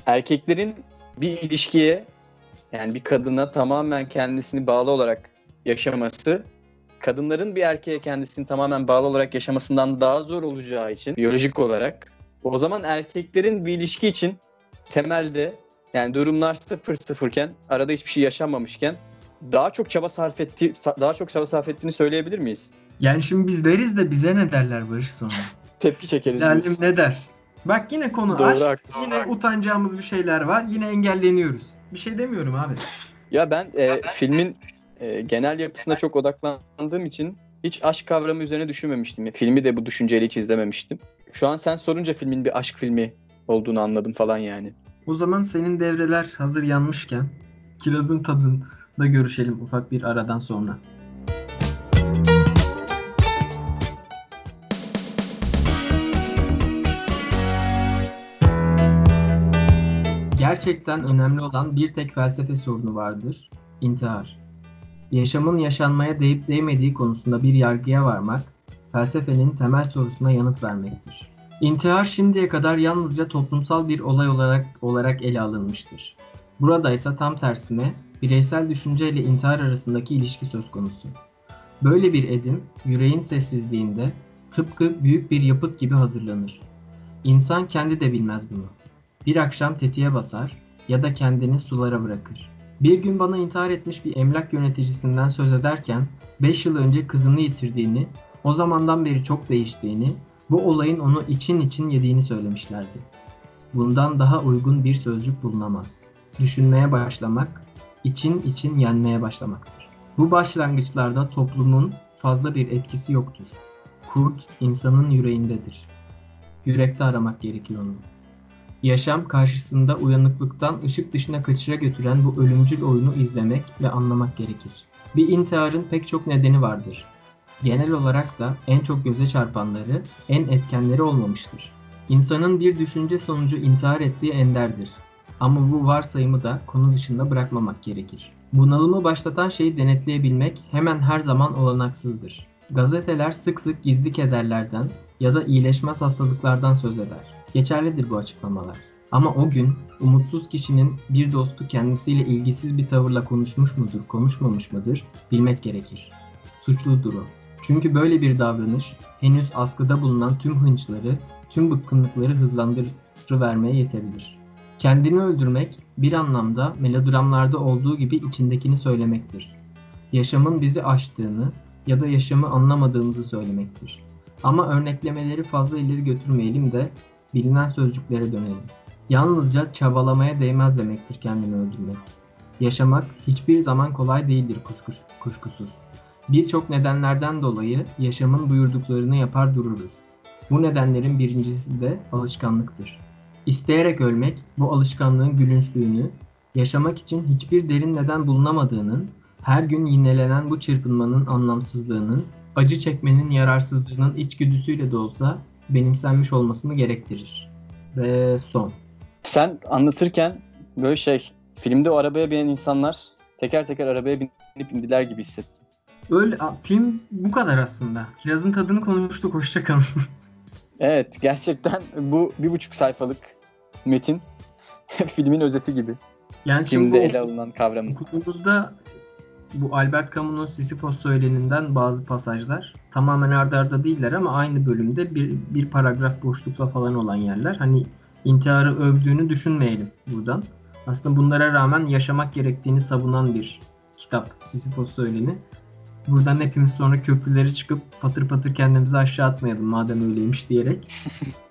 Erkeklerin bir ilişkiye yani bir kadına tamamen kendisini bağlı olarak yaşaması kadınların bir erkeğe kendisini tamamen bağlı olarak yaşamasından daha zor olacağı için biyolojik olarak o zaman erkeklerin bir ilişki için temelde yani durumlar sıfır sıfırken arada hiçbir şey yaşanmamışken daha çok çaba sarf etti daha çok çaba sarf ettiğini söyleyebilir miyiz? Yani şimdi biz deriz de bize ne derler Barış sonra? Tepki çekeriz Derlim biz. ne der? Bak yine konu Doğru, aşk. Haklısın. Yine utanacağımız bir şeyler var. Yine engelleniyoruz. Bir şey demiyorum abi. Ya ben e, filmin e, genel yapısına çok odaklandığım için hiç aşk kavramı üzerine düşünmemiştim. Filmi de bu düşünceyle hiç izlememiştim. Şu an sen sorunca filmin bir aşk filmi olduğunu anladım falan yani. O zaman senin devreler hazır yanmışken kirazın tadında görüşelim ufak bir aradan sonra. Gerçekten önemli olan bir tek felsefe sorunu vardır. İntihar. Yaşamın yaşanmaya değip değmediği konusunda bir yargıya varmak, felsefenin temel sorusuna yanıt vermektir. İntihar şimdiye kadar yalnızca toplumsal bir olay olarak olarak ele alınmıştır. Burada ise tam tersine bireysel düşünce ile intihar arasındaki ilişki söz konusu. Böyle bir edim yüreğin sessizliğinde tıpkı büyük bir yapıt gibi hazırlanır. İnsan kendi de bilmez bunu. Bir akşam tetiğe basar ya da kendini sulara bırakır. Bir gün bana intihar etmiş bir emlak yöneticisinden söz ederken 5 yıl önce kızını yitirdiğini, o zamandan beri çok değiştiğini, bu olayın onu için için yediğini söylemişlerdi. Bundan daha uygun bir sözcük bulunamaz. Düşünmeye başlamak, için için yenmeye başlamaktır. Bu başlangıçlarda toplumun fazla bir etkisi yoktur. Kurt insanın yüreğindedir. Yürekte aramak gerekiyor onu. Yaşam karşısında uyanıklıktan ışık dışına kaçışa götüren bu ölümcül oyunu izlemek ve anlamak gerekir. Bir intiharın pek çok nedeni vardır. Genel olarak da en çok göze çarpanları, en etkenleri olmamıştır. İnsanın bir düşünce sonucu intihar ettiği enderdir. Ama bu varsayımı da konu dışında bırakmamak gerekir. Bunalımı başlatan şeyi denetleyebilmek hemen her zaman olanaksızdır. Gazeteler sık sık gizli kederlerden ya da iyileşmez hastalıklardan söz eder. Geçerlidir bu açıklamalar. Ama o gün umutsuz kişinin bir dostu kendisiyle ilgisiz bir tavırla konuşmuş mudur, konuşmamış mıdır bilmek gerekir. Suçludur o. Çünkü böyle bir davranış henüz askıda bulunan tüm hınçları, tüm bıkkınlıkları hızlandırıvermeye yetebilir. Kendini öldürmek bir anlamda melodramlarda olduğu gibi içindekini söylemektir. Yaşamın bizi aştığını ya da yaşamı anlamadığımızı söylemektir. Ama örneklemeleri fazla ileri götürmeyelim de bilinen sözcüklere dönelim. Yalnızca çabalamaya değmez demektir kendini öldürmek. Yaşamak hiçbir zaman kolay değildir kuşkus, kuşkusuz. Birçok nedenlerden dolayı yaşamın buyurduklarını yapar dururuz. Bu nedenlerin birincisi de alışkanlıktır. İsteyerek ölmek bu alışkanlığın gülünçlüğünü, yaşamak için hiçbir derin neden bulunamadığının, her gün yinelenen bu çırpınmanın anlamsızlığının, acı çekmenin yararsızlığının içgüdüsüyle de olsa benimsenmiş olmasını gerektirir. Ve son. Sen anlatırken böyle şey, filmde o arabaya binen insanlar teker teker arabaya binip indiler gibi hissettim. Öyle, film bu kadar aslında. Kirazın tadını konuştuk, hoşçakalın. evet, gerçekten bu bir buçuk sayfalık metin filmin özeti gibi. Yani Filmde ele alınan kavramı. Okuduğumuzda bu Albert Camus'un Sisyphos söyleninden bazı pasajlar tamamen ardarda arda değiller ama aynı bölümde bir, bir paragraf boşlukla falan olan yerler. Hani intiharı övdüğünü düşünmeyelim buradan. Aslında bunlara rağmen yaşamak gerektiğini savunan bir kitap Sisyphos söyleni. Buradan hepimiz sonra köprüleri çıkıp patır patır kendimizi aşağı atmayalım madem öyleymiş diyerek.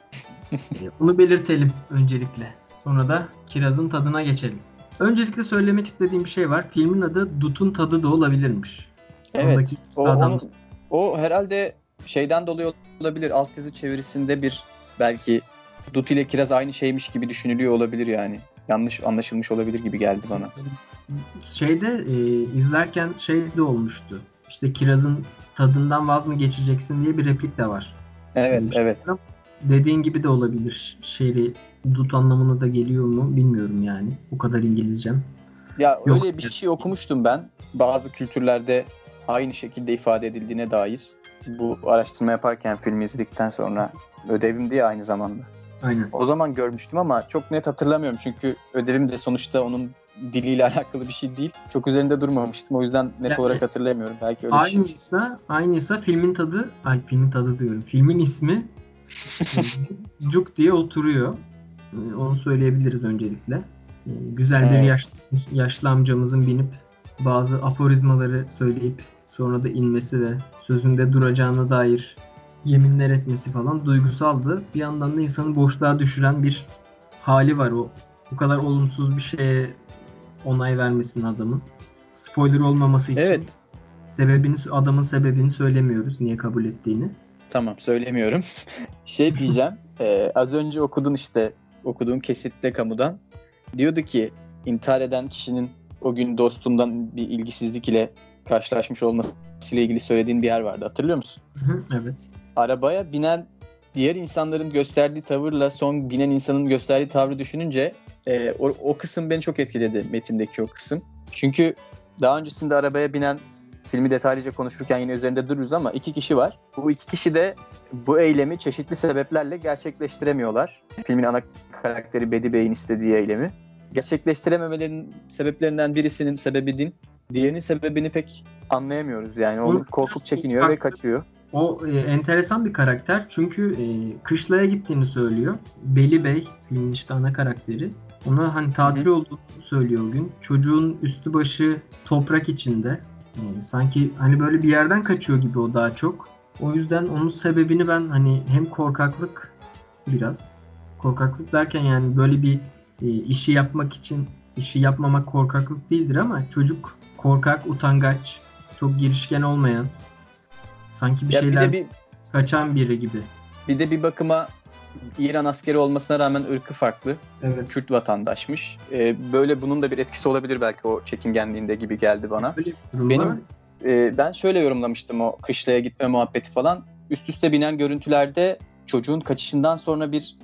E, Bunu belirtelim öncelikle. Sonra da kirazın tadına geçelim. Öncelikle söylemek istediğim bir şey var. Filmin adı Dut'un tadı da olabilirmiş. Evet. O, onu- o herhalde şeyden dolayı olabilir. Altyazı çevirisinde bir belki dut ile kiraz aynı şeymiş gibi düşünülüyor olabilir yani. Yanlış anlaşılmış olabilir gibi geldi bana. Şeyde e, izlerken şey de olmuştu. İşte kirazın tadından vaz mı geçeceksin diye bir replik de var. Evet, evet. Dediğin gibi de olabilir. Şeyli dut anlamına da geliyor mu bilmiyorum yani. O kadar İngilizcem. Ya Yok. öyle bir şey okumuştum ben. Bazı kültürlerde aynı şekilde ifade edildiğine dair. Bu araştırma yaparken filmi izledikten sonra ödevim diye aynı zamanda. Aynen. O zaman görmüştüm ama çok net hatırlamıyorum çünkü ödevim de sonuçta onun diliyle alakalı bir şey değil. Çok üzerinde durmamıştım. O yüzden net Ya- olarak hatırlayamıyorum. Belki öyle bir şey. Aynıysa, aynıysa filmin tadı, ay filmin tadı diyorum. Filmin ismi e, Cuk diye oturuyor. E, Onu söyleyebiliriz öncelikle. E, Güzel bir yaş, yaşlı amcamızın binip bazı aforizmaları söyleyip sonra da inmesi ve sözünde duracağına dair yeminler etmesi falan duygusaldı. Bir yandan da insanı boşluğa düşüren bir hali var o. Bu kadar olumsuz bir şeye onay vermesinin adamın. Spoiler olmaması için Evet. sebebini adamın sebebini söylemiyoruz niye kabul ettiğini. Tamam söylemiyorum. şey diyeceğim. e, az önce okudun işte okuduğum kesitte kamudan. Diyordu ki intihar eden kişinin o gün dostundan bir ilgisizlik ile karşılaşmış olmasıyla ilgili söylediğin bir yer vardı. Hatırlıyor musun? evet. arabaya binen diğer insanların gösterdiği tavırla son binen insanın gösterdiği tavrı düşününce e, o, o kısım beni çok etkiledi metindeki o kısım. Çünkü daha öncesinde arabaya binen filmi detaylıca konuşurken yine üzerinde dururuz ama iki kişi var. Bu iki kişi de bu eylemi çeşitli sebeplerle gerçekleştiremiyorlar. Filmin ana karakteri Bedi Bey'in istediği eylemi. Gerçekleştirememelerinin sebeplerinden birisinin sebebi din. Diğerinin sebebini pek anlayamıyoruz yani. Onu korkup çekiniyor ve kaçıyor. O e, enteresan bir karakter çünkü e, kışlaya gittiğini söylüyor. Beli Bey filmin işte ana karakteri. Ona hani tatil olduğunu söylüyor o gün. Çocuğun üstü başı toprak içinde. E, sanki hani böyle bir yerden kaçıyor gibi o daha çok. O yüzden onun sebebini ben hani hem korkaklık biraz. Korkaklık derken yani böyle bir e, işi yapmak için işi yapmamak korkaklık değildir ama çocuk korkak, utangaç, çok girişken olmayan sanki bir Ya bir şeyler de bir kaçan biri gibi. Bir de bir bakıma İran askeri olmasına rağmen ırkı farklı. Evet. Kürt vatandaşmış. Ee, böyle bunun da bir etkisi olabilir belki o çekingenliğinde gibi geldi bana. Benim-. Ee, ben şöyle yorumlamıştım o kışlaya gitme muhabbeti falan. Üst üste binen görüntülerde çocuğun kaçışından sonra bir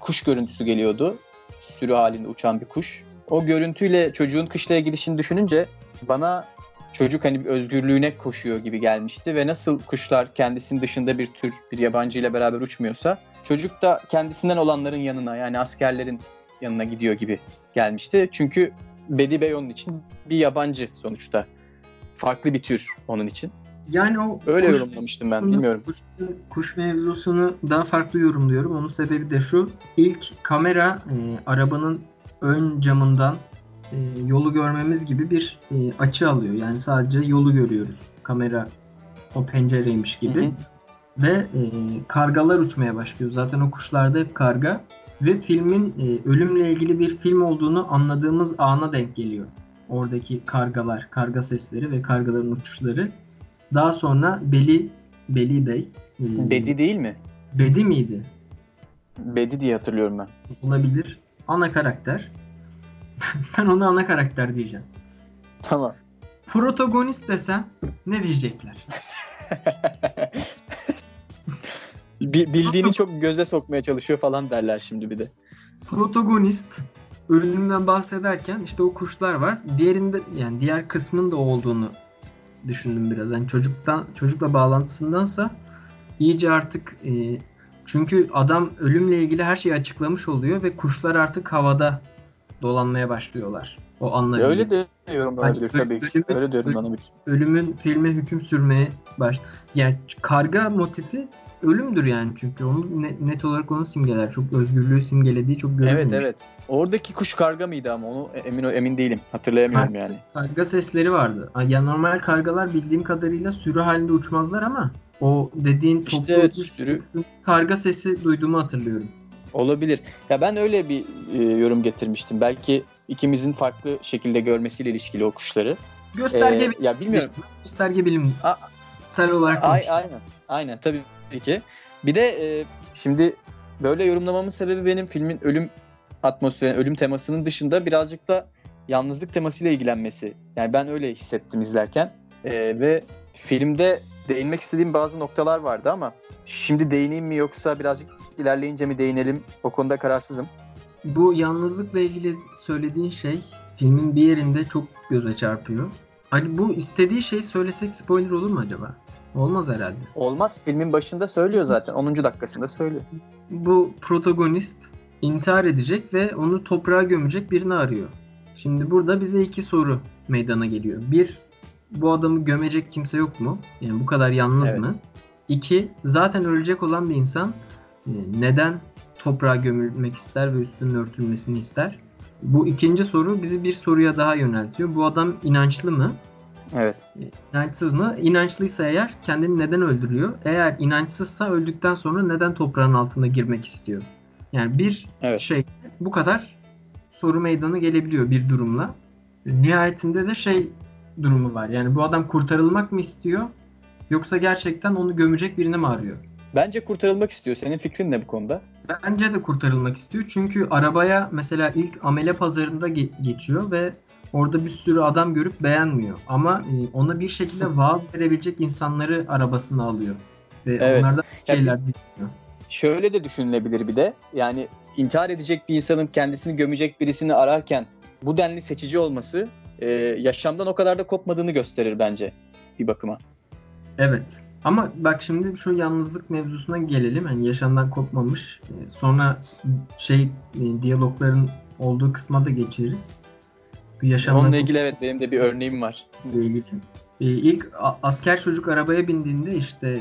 kuş görüntüsü geliyordu. Sürü halinde uçan bir kuş. O görüntüyle çocuğun kışlaya gidişini düşününce bana çocuk hani bir özgürlüğüne koşuyor gibi gelmişti ve nasıl kuşlar kendisinin dışında bir tür bir yabancı ile beraber uçmuyorsa çocuk da kendisinden olanların yanına yani askerlerin yanına gidiyor gibi gelmişti. Çünkü Bedi Bey onun için bir yabancı sonuçta. Farklı bir tür onun için. Yani o Öyle kuş yorumlamıştım ben bilmiyorum. Kuş, kuş mevzusunu daha farklı yorumluyorum. Onun sebebi de şu. İlk kamera e, arabanın ön camından e, yolu görmemiz gibi bir e, açı alıyor. Yani sadece yolu görüyoruz. Kamera o pencereymiş gibi. Hı hı. Ve e, kargalar uçmaya başlıyor. Zaten o kuşlarda hep karga. Ve filmin e, ölümle ilgili bir film olduğunu anladığımız ana denk geliyor. Oradaki kargalar, karga sesleri ve kargaların uçuşları. Daha sonra Beli Beli Bey e, Bedi değil mi? Bedi miydi? Bedi diye hatırlıyorum ben. Olabilir. Ana karakter. ben ona ana karakter diyeceğim. Tamam. Protagonist desem ne diyecekler? Bi- Bildiğini çok göze sokmaya çalışıyor falan derler şimdi bir de. protagonist ölümünden bahsederken işte o kuşlar var. Diğerinde yani diğer kısmın da olduğunu düşündüm biraz. Yani çocuktan çocukla bağlantısındansa iyice artık e, çünkü adam ölümle ilgili her şeyi açıklamış oluyor ve kuşlar artık havada dolanmaya başlıyorlar. O anlar. E, Öyle de yorumlanabilir Hani tabii ki. ölümü- Öyle de yorumlanabilir. ölümün filme hüküm sürmeye baş. Yani karga motifi ölümdür yani çünkü onu ne- net olarak onu simgeler. Çok özgürlüğü simgelediği çok görülmüş. Evet evet. Oradaki kuş karga mıydı ama onu emin emin değilim. Hatırlayamıyorum Karga, yani. karga sesleri vardı. Ya normal kargalar bildiğim kadarıyla sürü halinde uçmazlar ama o dediğin İşte toplu evet, uçuş- sürü- karga sesi duyduğumu hatırlıyorum. Olabilir. Ya ben öyle bir e, yorum getirmiştim. Belki ikimizin farklı şekilde görmesiyle ilişkili o kuşları. Gösterge Ee, bilim. ya bilmiyorum. Gösterge bilim. A- Sel olarak konuş. aynen. Aynen tabii ki. Bir de e, şimdi böyle yorumlamamın sebebi benim filmin ölüm atmosferi, ölüm temasının dışında birazcık da yalnızlık temasıyla ilgilenmesi. Yani ben öyle hissettim izlerken. E, ve filmde değinmek istediğim bazı noktalar vardı ama şimdi değineyim mi yoksa birazcık ilerleyince mi değinelim o konuda kararsızım. Bu yalnızlıkla ilgili söylediğin şey filmin bir yerinde çok göze çarpıyor. Hani bu istediği şeyi söylesek spoiler olur mu acaba? Olmaz herhalde. Olmaz filmin başında söylüyor zaten 10. dakikasında söylüyor. Bu protagonist intihar edecek ve onu toprağa gömecek birini arıyor. Şimdi burada bize iki soru meydana geliyor. Bir, bu adamı gömecek kimse yok mu? Yani bu kadar yalnız Evet. mı? İki, zaten ölecek olan bir insan e, neden toprağa gömülmek ister ve üstünün örtülmesini ister? Bu ikinci soru bizi bir soruya daha yöneltiyor. Bu adam inançlı mı? Evet. İnançsız mı? İnançlıysa eğer kendini neden öldürüyor? Eğer inançsızsa öldükten sonra neden toprağın altına girmek istiyor? Yani bir Evet. şey bu kadar soru meydana gelebiliyor bir durumla. Nihayetinde de şey durumu var. Yani bu adam kurtarılmak mı istiyor? Yoksa gerçekten onu gömecek birini mi arıyor? Bence kurtarılmak istiyor. Senin fikrin ne bu konuda? Bence de kurtarılmak istiyor. Çünkü arabaya mesela ilk amele pazarında ge- geçiyor ve orada bir sürü adam görüp beğenmiyor. Ama e, ona bir şekilde vaaz verebilecek insanları arabasına alıyor. Ve Evet. onlardan şeyler dinliyor. Şöyle de düşünülebilir bir de. Yani intihar edecek bir insanın kendisini gömecek birisini ararken bu denli seçici olması e, yaşamdan o kadar da kopmadığını gösterir bence bir bakıma. Evet. Ama bak şimdi şu yalnızlık mevzusuna gelelim. Hani yaşamdan kopmamış. E, Sonra şey e, diyalogların olduğu kısma da geçeriz. Bu yaşamdan Onunla ilgili evet benim de bir örneğim var. Ee, ilk asker çocuk arabaya bindiğinde işte e,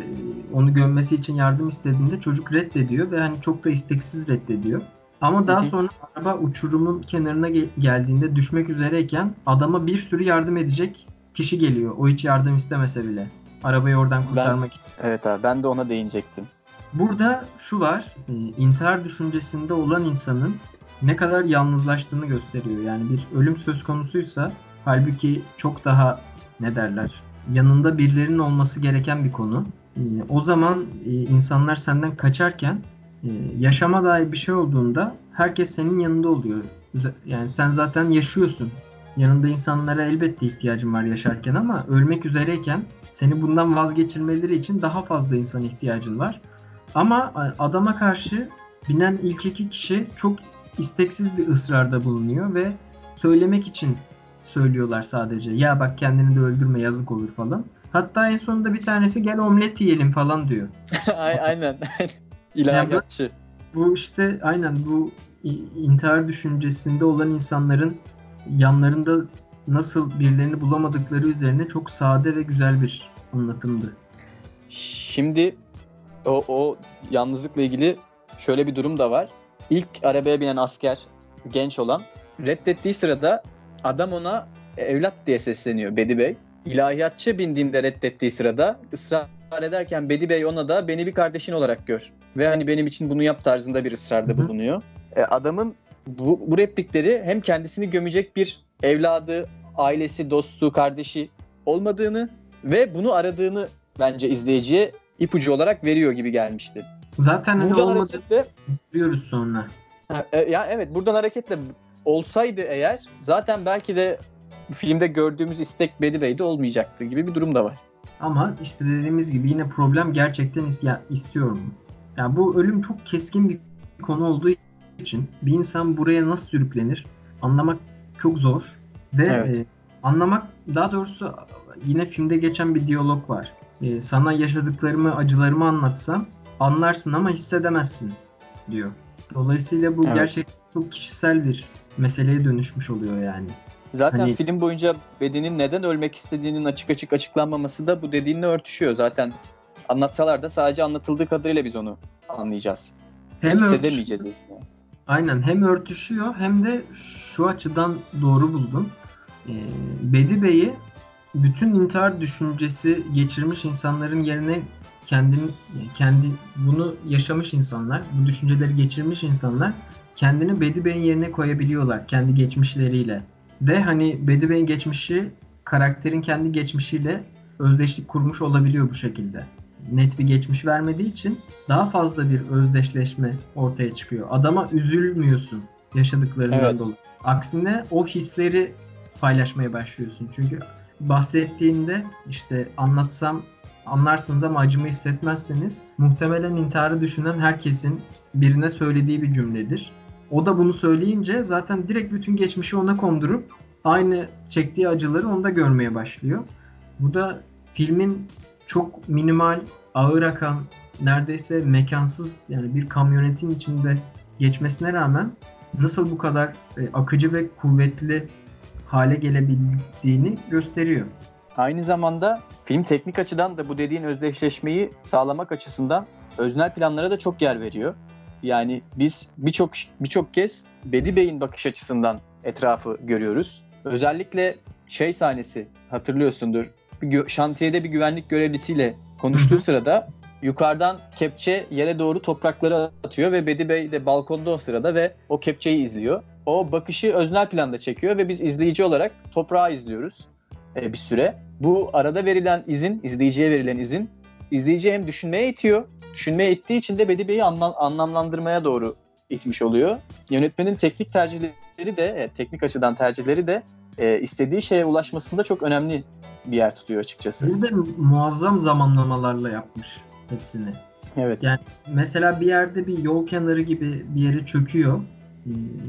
onu gömmesi için yardım istediğinde çocuk reddediyor ve hani çok da isteksiz reddediyor. Ama daha sonra araba uçurumun kenarına ge- geldiğinde düşmek üzereyken adama bir sürü yardım edecek kişi geliyor. O hiç yardım istemese bile. Arabayı oradan kurtarmak için. Evet abi ben de ona değinecektim. Burada şu var, e, intihar düşüncesinde olan insanın ne kadar yalnızlaştığını gösteriyor. Yani bir ölüm söz konusuysa halbuki çok daha ne derler yanında birilerinin olması gereken bir konu. E, O zaman e, insanlar senden kaçarken e, yaşama dair bir şey olduğunda herkes senin yanında oluyor. Yani sen zaten yaşıyorsun. Yanında insanlara elbette ihtiyacın var yaşarken ama ölmek üzereyken seni bundan vazgeçirmeleri için daha fazla insan ihtiyacın var. Ama adama karşı binen ilk iki kişi çok isteksiz bir ısrarda bulunuyor ve söylemek için söylüyorlar sadece. Ya bak kendini de öldürme yazık olur falan. Hatta en sonunda bir tanesi gel omlet yiyelim falan diyor. Ay- aynen. İlahiyatçı. Bu işte aynen bu intihar düşüncesinde olan insanların yanlarında nasıl birilerini bulamadıkları üzerine çok sade ve güzel bir anlatımdı. Şimdi o, o yalnızlıkla ilgili şöyle bir durum da var. İlk arabaya binen asker genç olan reddettiği sırada adam ona evlat diye sesleniyor Bedi Bey. İlahiyatçı bindiğinde reddettiği sırada ısrar ederken Bedi Bey ona da beni bir kardeşin olarak gör. Ve hani benim için bunu yap tarzında bir ısrarda bulunuyor. E, adamın bu, bu replikleri hem kendisini gömecek bir evladı, ailesi, dostu, kardeşi olmadığını ve bunu aradığını bence izleyiciye ipucu olarak veriyor gibi gelmişti. Zaten hani Buradan olmadı hareketle görüyoruz sonra. Ha, e, ya evet buradan hareketle olsaydı eğer zaten belki de filmde gördüğümüz istek Bedi Bey'de olmayacaktı gibi bir durum da var. Ama işte dediğimiz gibi yine problem gerçekten is- ya, istiyorum. Ya bu ölüm çok keskin bir konu olduğu için bir insan buraya nasıl sürüklenir anlamak çok zor ve Evet. e, anlamak daha doğrusu yine filmde geçen bir diyalog var. E, sana yaşadıklarımı, acılarımı anlatsam anlarsın ama hissedemezsin diyor. Dolayısıyla bu Evet. gerçekten çok kişisel bir meseleye dönüşmüş oluyor yani. Zaten Hani- film boyunca Bedi'nin neden ölmek istediğinin açık açık açıklanmaması da bu dediğinle örtüşüyor. Zaten anlatsalar da sadece anlatıldığı kadarıyla biz onu anlayacağız. Hem Hissedemeyeceğiz bunu. Aynen hem örtüşüyor hem de şu açıdan doğru buldum. Ee, Bedi Bey'i bütün intihar düşüncesi geçirmiş insanların yerine kendini kendi bunu yaşamış insanlar, bu düşünceleri geçirmiş insanlar kendini Bedi Bey'in yerine koyabiliyorlar kendi geçmişleriyle. Ve hani Bedi Bey'in geçmişi karakterin kendi geçmişiyle özdeşlik kurmuş olabiliyor bu şekilde. Net bir geçmiş vermediği için daha fazla bir özdeşleşme ortaya çıkıyor. Adama üzülmüyorsun yaşadıklarından Evet. dolayı. Aksine o hisleri paylaşmaya başlıyorsun. Çünkü bahsettiğinde işte anlatsam anlarsınız ama acımı hissetmezseniz muhtemelen intiharı düşünen herkesin birine söylediği bir cümledir. O da bunu söyleyince zaten direkt bütün geçmişi ona kondurup aynı çektiği acıları onda görmeye başlıyor. Bu da filmin çok minimal, ağır akan, neredeyse mekansız yani bir kamyonetin içinde geçmesine rağmen nasıl bu kadar e, akıcı ve kuvvetli hale gelebildiğini gösteriyor. Aynı zamanda film teknik açıdan da bu dediğin özdeşleşmeyi sağlamak açısından öznel planlara da çok yer veriyor. Yani biz birçok birçok kez Bedi Bey'in bakış açısından etrafı görüyoruz. Özellikle şey sahnesi hatırlıyorsundur. Bir şantiyede bir güvenlik görevlisiyle konuştuğu sırada yukarıdan kepçe yere doğru topraklara atıyor ve Bedi Bey de balkonda o sırada ve o kepçeyi izliyor. O bakışı öznel planda çekiyor ve biz izleyici olarak toprağı izliyoruz e, bir süre. Bu arada verilen izin, izleyiciye verilen izin, izleyiciyi hem düşünmeye itiyor, düşünmeye ittiği için de Bedi Bey'i anlam- anlamlandırmaya doğru itmiş oluyor. Yönetmenin teknik tercihleri de, e, teknik açıdan tercihleri de e, istediği şeye ulaşmasında çok önemli bir yer tutuyor açıkçası. Bir de muazzam zamanlamalarla yapmış hepsini. Evet. Mesela bir yerde bir yol kenarı gibi bir yere çöküyor e,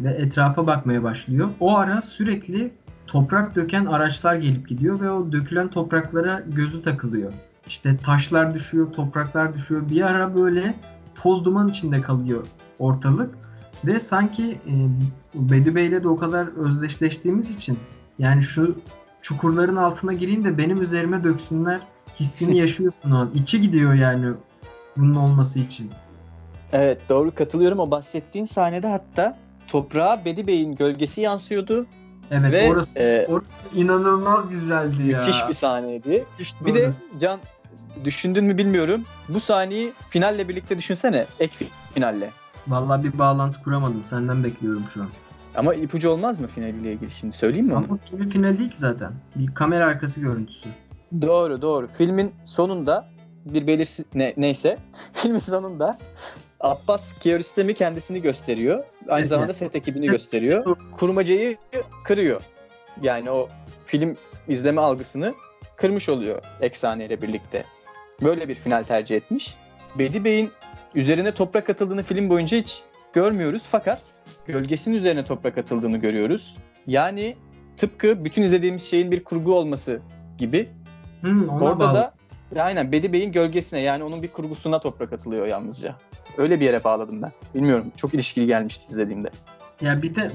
ve etrafa bakmaya başlıyor. O ara sürekli toprak döken araçlar gelip gidiyor ve o dökülen topraklara gözü takılıyor. İşte taşlar düşüyor, topraklar düşüyor. Bir ara böyle toz duman içinde kalıyor ortalık. Ve sanki e, Bedi Bey'le de o kadar özdeşleştiğimiz için yani şu çukurların altına gireyim de benim üzerime döksünler hissini yaşıyorsun o an. İçi gidiyor yani bunun olması için. Evet doğru katılıyorum. O bahsettiğin sahnede hatta toprağa Bedi Bey'in gölgesi yansıyordu. Evet Ve, orası e, orası inanılmaz güzeldi ya. Müthiş bir sahneydi. Müthişti Bir de orası. Can düşündün mü bilmiyorum. Bu sahneyi finalle birlikte düşünsene. Ek fi- finalle. Vallahi bir bağlantı kuramadım. Senden bekliyorum şu an. Ama ipucu olmaz mı finaliyle ilgili şimdi? Söyleyeyim mi onu? Ama bu bir final değil ki zaten. Bir kamera arkası görüntüsü. Doğru doğru. Filmin sonunda bir belirsiz ne, neyse filmin sonunda Abbas Kiarostami kendisini gösteriyor. Aynı zamanda set ekibini gösteriyor. Kurmacayı kırıyor. Yani o film izleme algısını kırmış oluyor efsaneyle birlikte. Böyle bir final tercih etmiş. Bedi Bey'in üzerine toprak atıldığını film boyunca hiç görmüyoruz fakat gölgesinin üzerine toprak atıldığını görüyoruz. Yani tıpkı bütün izlediğimiz şeyin bir kurgu olması gibi ona Orada bağlı. da ya aynen Bedi Bey'in gölgesine yani onun bir kurgusuna toprak atılıyor yalnızca. Öyle bir yere bağladım ben. Bilmiyorum çok ilişkili gelmişti izlediğimde. Ya bir de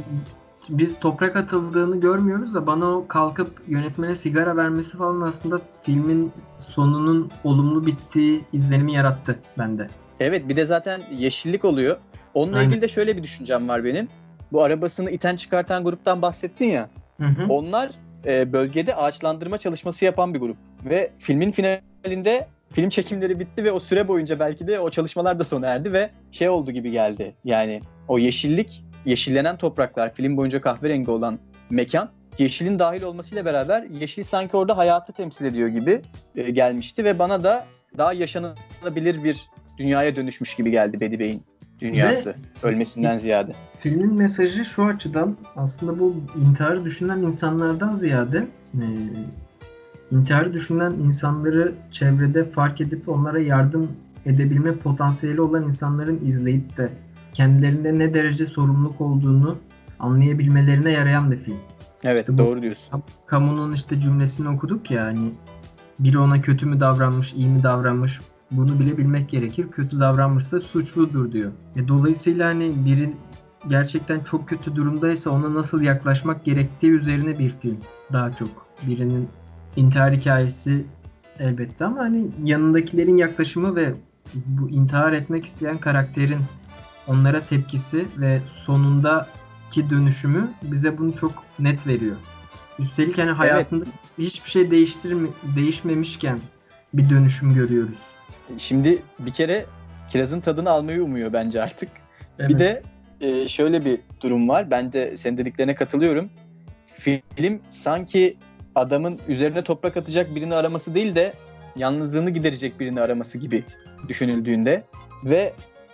biz toprak atıldığını görmüyoruz da bana o kalkıp yönetmene sigara vermesi falan aslında filmin sonunun olumlu bittiği izlenimi yarattı bende. Evet bir de zaten yeşillik oluyor. Onunla Aynen. ilgili de şöyle bir düşüncem var benim. Bu arabasını iten çıkartan gruptan bahsettin ya. Hı hı. Onlar e, bölgede ağaçlandırma çalışması yapan bir grup. Ve filmin finalinde film çekimleri bitti ve o süre boyunca belki de o çalışmalar da sona erdi ve şey oldu gibi geldi. Yani o yeşillik, yeşillenen topraklar, film boyunca kahverengi olan mekan yeşilin dahil olmasıyla beraber yeşil sanki orada hayatı temsil ediyor gibi e, gelmişti ve bana da daha yaşanılabilir bir dünyaya dönüşmüş gibi geldi Bedi Bey'in dünyası. Ölmesinden ziyade. Filmin mesajı şu açıdan aslında bu intiharı düşünen insanlardan ziyade e, intiharı düşünen insanları çevrede fark edip onlara yardım edebilme potansiyeli olan insanların izleyip de kendilerinde ne derece sorumluluk olduğunu anlayabilmelerine yarayan bir film. Evet İşte bu- doğru diyorsun. Kamunun işte cümlesini okuduk ya hani biri ona kötü mü davranmış, iyi mi davranmış bunu bile bilmek gerekir. Kötü davranmışsa suçludur diyor. E, dolayısıyla hani biri gerçekten çok kötü durumdaysa ona nasıl yaklaşmak gerektiği üzerine bir film daha çok. Birinin intihar hikayesi elbette ama hani yanındakilerin yaklaşımı ve bu intihar etmek isteyen karakterin onlara tepkisi ve sonundaki dönüşümü bize bunu çok net veriyor. Üstelik hani hayatında hiçbir şey değiştirme, değişmemişken bir dönüşüm görüyoruz. Şimdi bir kere kirazın tadını almayı umuyor bence artık. Evet. Bir de e, şöyle bir durum var. Ben de senin dediklerine katılıyorum. Film sanki adamın üzerine toprak atacak birini araması değil de yalnızlığını giderecek birini araması gibi düşünüldüğünde ve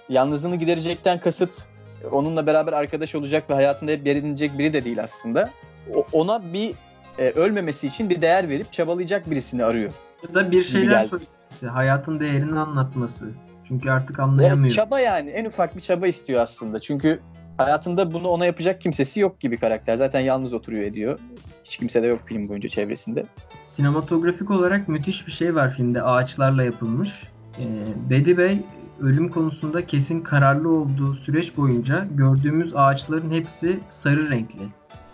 yalnızlığını giderecekten kasıt onunla beraber arkadaş olacak ve hayatında hep yer edinecek biri de değil aslında. O- ona bir e, ölmemesi için bir değer verip çabalayacak birisini arıyor. Ya da bir şeyler söylemesi, hayatın değerini anlatması. Çünkü artık anlayamıyor. çaba yani en ufak bir çaba istiyor aslında. Çünkü hayatında bunu ona yapacak kimsesi yok gibi karakter. Zaten yalnız oturuyor ediyor. Hiç kimse de yok film boyunca çevresinde. Sinematografik olarak müthiş bir şey var filmde ağaçlarla yapılmış. Ee, Bedi Bey ölüm konusunda kesin kararlı olduğu süreç boyunca gördüğümüz ağaçların hepsi sarı renkli.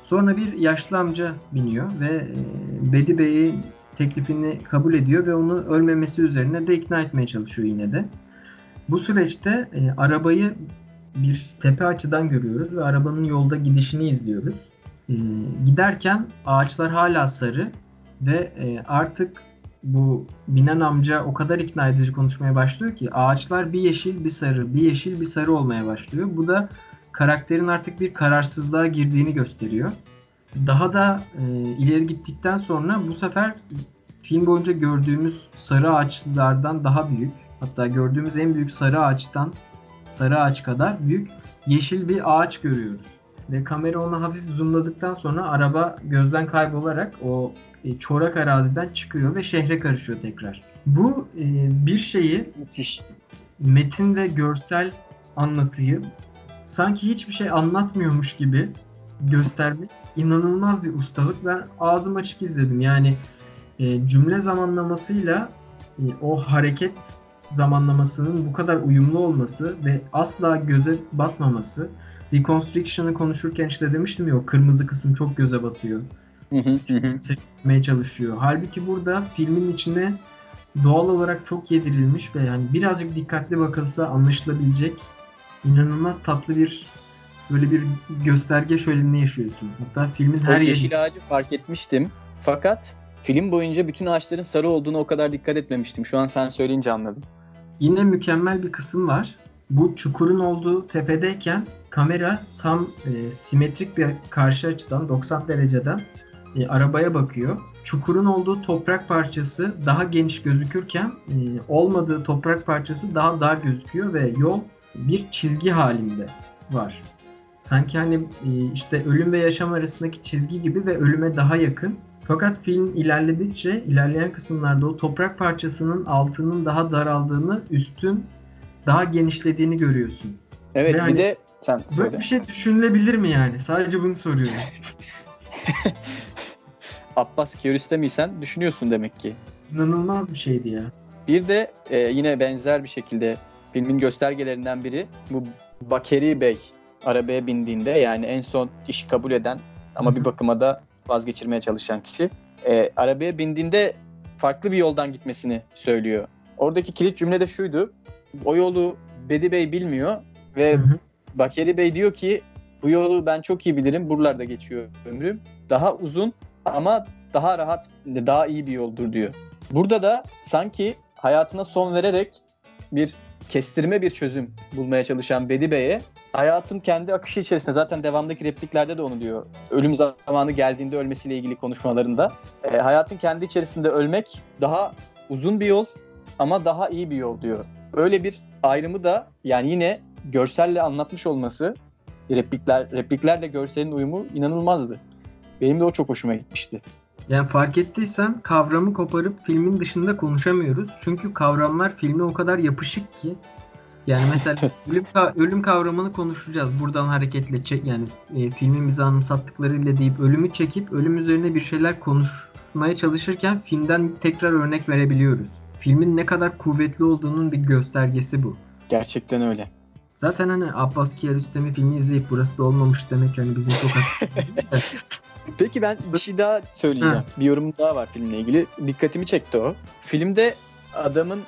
Sonra bir yaşlı amca biniyor ve e, Bedi Bey'in teklifini kabul ediyor ve onu ölmemesi üzerine de ikna etmeye çalışıyor yine de. Bu süreçte e, arabayı bir tepe açıdan görüyoruz ve arabanın yolda gidişini izliyoruz. E, giderken ağaçlar hala sarı ve e, artık bu binen amca o kadar ikna edici konuşmaya başlıyor ki ağaçlar bir yeşil bir sarı, bir yeşil bir sarı olmaya başlıyor. Bu da karakterin artık bir kararsızlığa girdiğini gösteriyor. Daha da e, ileri gittikten sonra bu sefer film boyunca gördüğümüz sarı ağaçlardan daha büyük, hatta gördüğümüz en büyük sarı ağaçtan sarı ağaç kadar büyük yeşil bir ağaç görüyoruz. Ve kamera ona hafif zoomladıktan sonra araba gözden kaybolarak o e, çorak araziden çıkıyor ve şehre karışıyor tekrar. Bu e, bir şeyi Müthiş. metin ve görsel anlatıyı sanki hiçbir şey anlatmıyormuş gibi göstermek inanılmaz bir ustalık. Ben ağzım açık izledim. Yani e, cümle zamanlamasıyla e, o hareket zamanlamasının bu kadar uyumlu olması ve asla göze batmaması. Reconstruction'ı konuşurken işte demiştim ya o kırmızı kısım çok göze batıyor seçmeye çalışıyor. Halbuki burada filmin içine doğal olarak çok yedirilmiş ve yani birazcık dikkatli bakılsa anlaşılabilecek inanılmaz tatlı bir böyle bir gösterge şölenini yaşıyorsun. Hatta filmin her yeri yeşil ağacı fark etmiştim. Fakat film boyunca bütün ağaçların sarı olduğunu o kadar dikkat etmemiştim. Şu an sen söyleyince anladım. Yine mükemmel bir kısım var. Bu çukurun olduğu tepedeyken kamera tam e, simetrik bir karşı açıdan 90 dereceden e, arabaya bakıyor. Çukurun olduğu toprak parçası daha geniş gözükürken e, olmadığı toprak parçası daha dar gözüküyor ve yol bir çizgi halinde var. Sanki hani e, işte ölüm ve yaşam arasındaki çizgi gibi ve ölüme daha yakın. Fakat film ilerledikçe ilerleyen kısımlarda o toprak parçasının altının daha daraldığını, üstün daha genişlediğini görüyorsun. Evet Yani- bir de sen Böyle söyle. bir şey düşünülebilir mi yani? Sadece bunu soruyorum. Abbas Kiarostami'sen düşünüyorsun demek ki. İnanılmaz bir şeydi ya. Bir de e, yine benzer bir şekilde filmin göstergelerinden biri bu Bakeri Bey arabaya bindiğinde yani en son işi kabul eden ama bir bakıma da vazgeçirmeye çalışan kişi e, arabaya bindiğinde farklı bir yoldan gitmesini söylüyor. Oradaki kilit cümle de şuydu. O yolu Bedi Bey bilmiyor ve Hı hı. Bakeri Bey diyor ki bu yolu ben çok iyi bilirim. Buralarda geçiyor ömrüm. Daha uzun ama daha rahat, daha iyi bir yoldur diyor. Burada da sanki hayatına son vererek bir kestirme bir çözüm bulmaya çalışan Bedi Bey'e hayatın kendi akışı içerisinde zaten devamdaki repliklerde de onu diyor. Ölüm zamanı geldiğinde ölmesiyle ilgili konuşmalarında. E, hayatın kendi içerisinde ölmek daha uzun bir yol ama daha iyi bir yol diyor. Öyle bir ayrımı da yani yine görselle anlatmış olması replikler repliklerle görselin uyumu inanılmazdı. Benim de o çok hoşuma gitmişti. Yani fark ettiysen kavramı koparıp filmin dışında konuşamıyoruz. Çünkü kavramlar filme o kadar yapışık ki. Yani mesela ölüm, ölüm kavramını konuşacağız. Buradan hareketle çek yani e, filmin bize anımsattıklarıyla deyip ölümü çekip ölüm üzerine bir şeyler konuşmaya çalışırken filmden tekrar örnek verebiliyoruz. Filmin ne kadar kuvvetli olduğunun bir göstergesi bu. Gerçekten öyle. Zaten hani Abbas Kiarostami filmi izleyip burası da olmamış demek yani bizim çok Peki ben bir şey daha söyleyeceğim. Bir yorum daha var filmle ilgili. Dikkatimi çekti o. Filmde adamın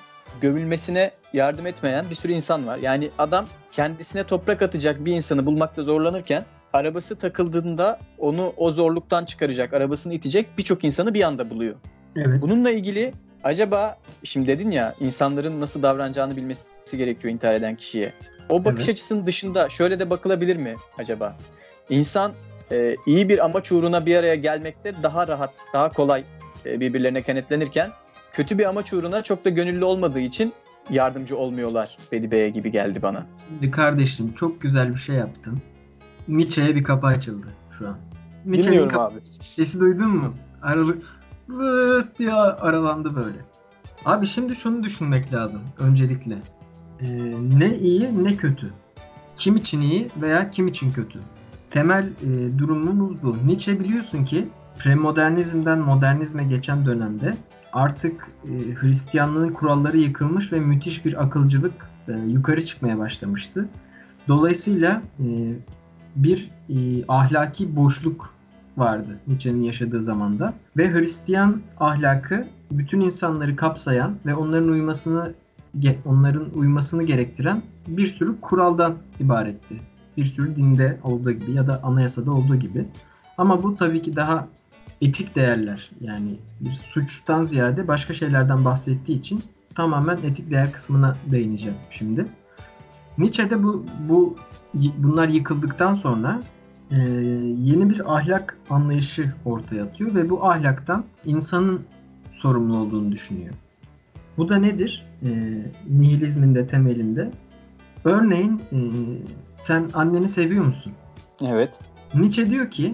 gömülmesine yardım etmeyen bir sürü insan var. Yani adam kendisine toprak atacak bir insanı bulmakta zorlanırken arabası takıldığında onu o zorluktan çıkaracak, arabasını itecek birçok insanı bir anda buluyor. Evet. Bununla ilgili acaba şimdi dedin ya insanların nasıl davranacağını bilmesi gerekiyor intihar eden kişiye. O bakış Evet. açısının dışında şöyle de bakılabilir mi acaba? İnsan e, iyi bir amaç uğruna bir araya gelmekte daha rahat, daha kolay e, birbirlerine kenetlenirken kötü bir amaç uğruna çok da gönüllü olmadığı için yardımcı olmuyorlar Bedi Bey'e gibi geldi bana. Şimdi kardeşim çok güzel bir şey yaptın. Nietzsche'ye bir kapı açıldı şu an. Nietzsche'nin Dinliyorum kapı- abi. Sesi duydun mu? Aralık vıt diye aralandı böyle. Abi şimdi şunu düşünmek lazım öncelikle. Ee, ne iyi ne kötü. Kim için iyi veya kim için kötü. Temel e, durumumuz bu. Nietzsche biliyorsun ki premodernizmden modernizme geçen dönemde artık e, Hristiyanlığın kuralları yıkılmış ve müthiş bir akılcılık e, yukarı çıkmaya başlamıştı. Dolayısıyla e, bir e, ahlaki boşluk vardı Nietzsche'nin yaşadığı zamanda ve Hristiyan ahlakı bütün insanları kapsayan ve onların uymasını onların uymasını gerektiren bir sürü kuraldan ibaretti. Bir sürü dinde olduğu gibi ya da anayasada olduğu gibi. Ama bu tabii ki daha etik değerler yani bir suçtan ziyade başka şeylerden bahsettiği için tamamen etik değer kısmına değineceğim şimdi. Nietzsche'de bu bu bunlar yıkıldıktan sonra e, yeni bir ahlak anlayışı ortaya atıyor ve bu ahlaktan insanın sorumlu olduğunu düşünüyor. Bu da nedir? E, nihilizmin de temelinde. Örneğin e, sen anneni seviyor musun? Evet. Nietzsche diyor ki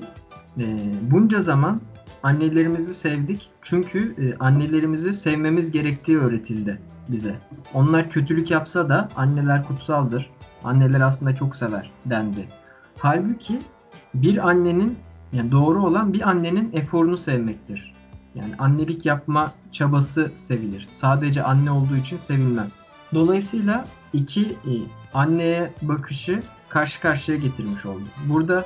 e, bunca zaman annelerimizi sevdik çünkü e, annelerimizi sevmemiz gerektiği öğretildi bize. Onlar kötülük yapsa da anneler kutsaldır. Anneler aslında çok sever dendi. Halbuki bir annenin yani doğru olan bir annenin eforunu sevmektir. Yani annelik yapma çabası sevilir. Sadece anne olduğu için sevilmez. Dolayısıyla iki e, anneye bakışı karşı karşıya getirmiş oldu. Burada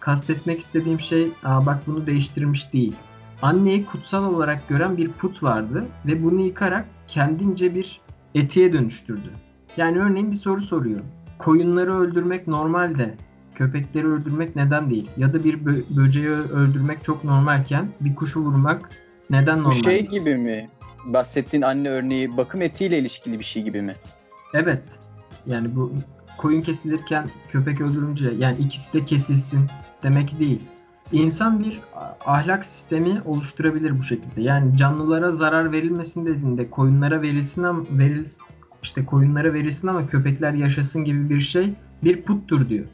kastetmek istediğim şey Aa, bak bunu değiştirmiş değil. Anneyi kutsal olarak gören bir put vardı ve bunu yıkarak kendince bir etiğe dönüştürdü. Yani örneğin bir soru soruyor. Koyunları öldürmek normal de köpekleri öldürmek neden değil? Ya da bir bö- böceği öldürmek çok normalken bir kuşu vurmak neden Bu normal? şey gibi mi? Bahsettiğin anne örneği bakım etiğiyle ilişkili bir şey gibi mi? Evet. Yani bu koyun kesilirken köpek öldürünce yani ikisi de kesilsin demek değil. İnsan bir ahlak sistemi oluşturabilir bu şekilde. Yani canlılara zarar verilmesin dediğinde koyunlara verilsin ama veril işte koyunlara verilsin ama köpekler yaşasın gibi bir şey bir puttur diyor.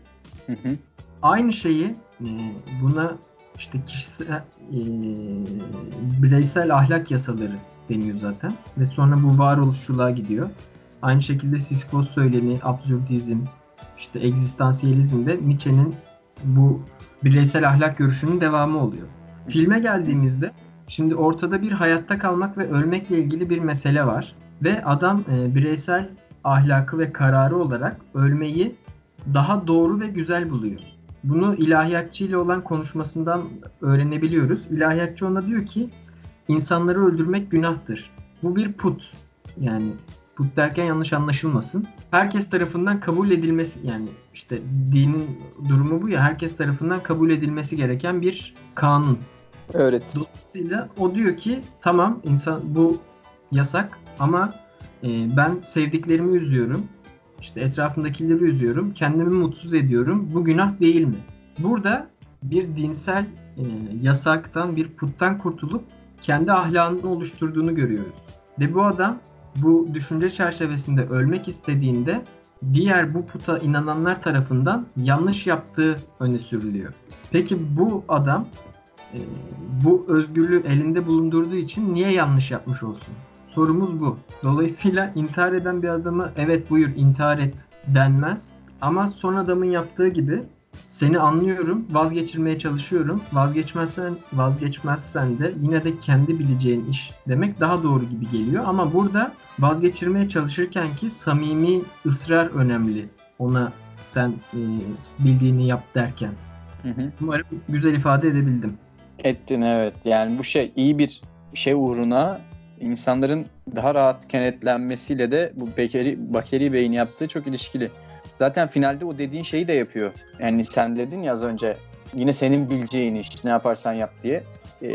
Hı hı. Aynı şeyi e, buna işte kişisel e, bireysel ahlak yasaları deniyor zaten ve sonra bu varoluşçuluğa gidiyor. Aynı şekilde Sisyphos söyleni, absürdizm, işte egzistansiyelizm de Nietzsche'nin bu bireysel ahlak görüşünün devamı oluyor. Filme geldiğimizde şimdi ortada bir hayatta kalmak ve ölmekle ilgili bir mesele var ve adam e, bireysel ahlakı ve kararı olarak ölmeyi daha doğru ve güzel buluyor. Bunu ilahiyatçı ile olan konuşmasından öğrenebiliyoruz. İlahiyatçı ona diyor ki insanları öldürmek günahtır. Bu bir put. Yani put derken yanlış anlaşılmasın. Herkes tarafından kabul edilmesi yani işte dinin durumu bu ya herkes tarafından kabul edilmesi gereken bir kanun. Evet. Dolayısıyla o diyor ki tamam insan bu yasak ama e, ben sevdiklerimi üzüyorum. İşte etrafımdakileri üzüyorum. Kendimi mutsuz ediyorum. Bu günah değil mi? Burada bir dinsel e, yasaktan, bir puttan kurtulup kendi ahlakını oluşturduğunu görüyoruz. Ve bu adam bu düşünce çerçevesinde ölmek istediğinde diğer bu puta inananlar tarafından yanlış yaptığı öne sürülüyor. Peki bu adam e, bu özgürlüğü elinde bulundurduğu için niye yanlış yapmış olsun? Sorumuz bu. Dolayısıyla intihar eden bir adamı evet buyur intihar et denmez. Ama son adamın yaptığı gibi seni anlıyorum, vazgeçirmeye çalışıyorum. Vazgeçmezsen, vazgeçmezsen de yine de kendi bileceğin iş demek daha doğru gibi geliyor. Ama burada vazgeçirmeye çalışırken ki samimi ısrar önemli. Ona sen e, bildiğini yap derken. Hı hı. Umarım güzel ifade edebildim. Ettin evet. Yani bu şey iyi bir şey uğruna insanların daha rahat kenetlenmesiyle de bu Bekeri, Bakeri Bey'in yaptığı çok ilişkili. Zaten finalde o dediğin şeyi de yapıyor. Yani sen dedin ya az önce yine senin bileceğin iş ne yaparsan yap diye. E,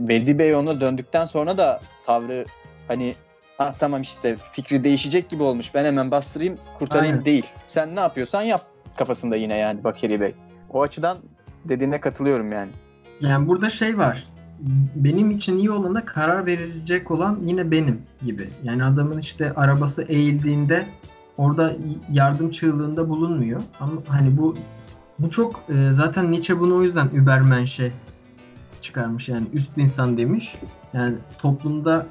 Beldi Bey ona döndükten sonra da tavrı hani ah tamam işte fikri değişecek gibi olmuş ben hemen bastırayım kurtarayım Aynen. değil. Sen ne yapıyorsan yap kafasında yine yani Bakeri Bey. O açıdan dediğine katılıyorum yani. Yani burada şey var. Benim için iyi olana karar verilecek olan yine benim gibi. Yani adamın işte arabası eğildiğinde orada yardım çığlığında bulunmuyor. Ama hani bu bu çok e, zaten Nietzsche bunu o yüzden Übermensch'e çıkarmış yani üst insan demiş. Yani toplumda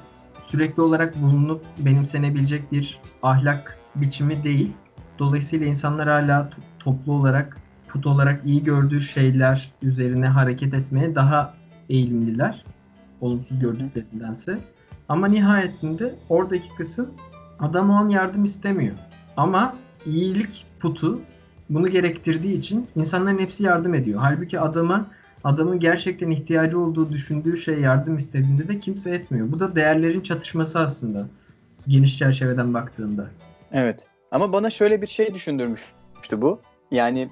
sürekli olarak bulunup benimsenebilecek bir ahlak biçimi değil. Dolayısıyla insanlar hala to- toplu olarak, put olarak iyi gördüğü şeyler üzerine hareket etmeye daha eğilimliler. Olumsuz gördüklerindense. Ama nihayetinde oradaki kısım adam o an yardım istemiyor. Ama iyilik putu bunu gerektirdiği için insanların hepsi yardım ediyor. Halbuki adama adamın gerçekten ihtiyacı olduğu düşündüğü şey yardım istediğinde de kimse etmiyor. Bu da değerlerin çatışması aslında. Geniş çerçeveden baktığında. Evet. Ama bana şöyle bir şey düşündürmüştü bu. Yani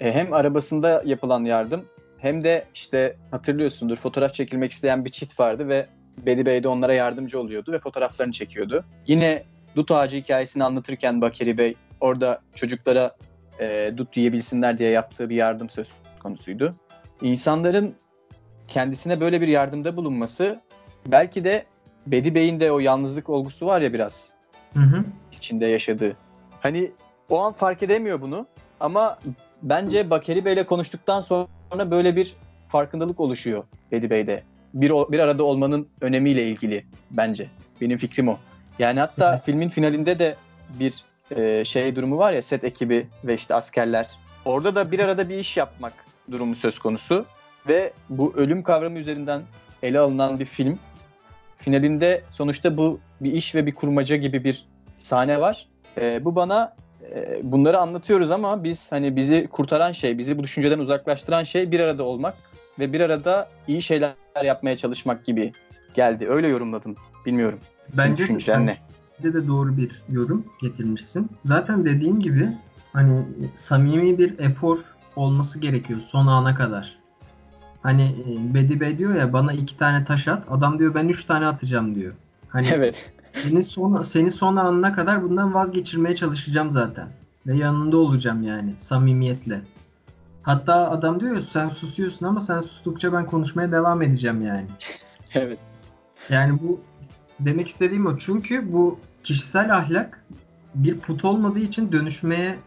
e, hem arabasında yapılan yardım hem de işte hatırlıyorsundur fotoğraf çekilmek isteyen bir çift vardı ve Bedi Bey de onlara yardımcı oluyordu ve fotoğraflarını çekiyordu. Yine dut ağacı hikayesini anlatırken Bakeri Bey orada çocuklara e, dut yiyebilsinler diye yaptığı bir yardım söz konusuydu. İnsanların kendisine böyle bir yardımda bulunması belki de Bedi Bey'in de o yalnızlık olgusu var ya biraz Hı hı. içinde yaşadığı. Hani o an fark edemiyor bunu ama bence Bakeri Bey'le konuştuktan sonra böyle bir farkındalık oluşuyor Bedi Bey'de. Bir, bir arada olmanın önemiyle ilgili bence. Benim fikrim o. Yani hatta filmin finalinde de bir e, şey durumu var ya set ekibi ve işte askerler. Orada da bir arada bir iş yapmak durumu söz konusu. Ve bu ölüm kavramı üzerinden ele alınan bir film. Finalinde sonuçta bu bir iş ve bir kurmaca gibi bir sahne var. Ee, bu bana e, bunları anlatıyoruz ama biz hani bizi kurtaran şey, bizi bu düşünceden uzaklaştıran şey bir arada olmak ve bir arada iyi şeyler yapmaya çalışmak gibi geldi. Öyle yorumladım. Bilmiyorum. Bence düşüncen ne? Bence de doğru bir yorum getirmişsin. Zaten dediğim gibi hani samimi bir efor olması gerekiyor son ana kadar. Hani e, Bedi Bey diyor ya bana iki tane taş at. Adam diyor ben üç tane atacağım diyor. Hani Evet. seni son, seni son anına kadar bundan vazgeçirmeye çalışacağım zaten. Ve yanında olacağım yani samimiyetle. Hatta adam diyor ya sen susuyorsun ama sen sustukça ben konuşmaya devam edeceğim yani. Evet. Yani bu demek istediğim o. Çünkü bu kişisel ahlak bir put olmadığı için dönüşmeye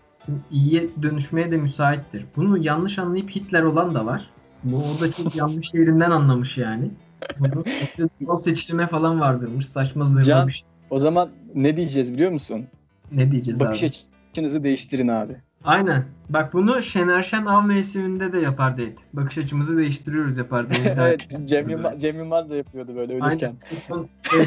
iyiye dönüşmeye de müsaittir. Bunu yanlış anlayıp Hitler olan da var. Bu o da çok yanlış yerinden anlamış yani. Bunu seçilme falan vardırmış. Saçma Can- bir şey. O zaman ne diyeceğiz biliyor musun? Ne diyeceğiz Bakış abi? açınızı değiştirin abi. Aynen. Bak bunu Şener Şen av mevsiminde de yapardı hep. Bakış açımızı değiştiriyoruz yapardı. evet, Cem Yılmaz, Cem Yılmaz da yapıyordu böyle ölürken. Aynen. Şey,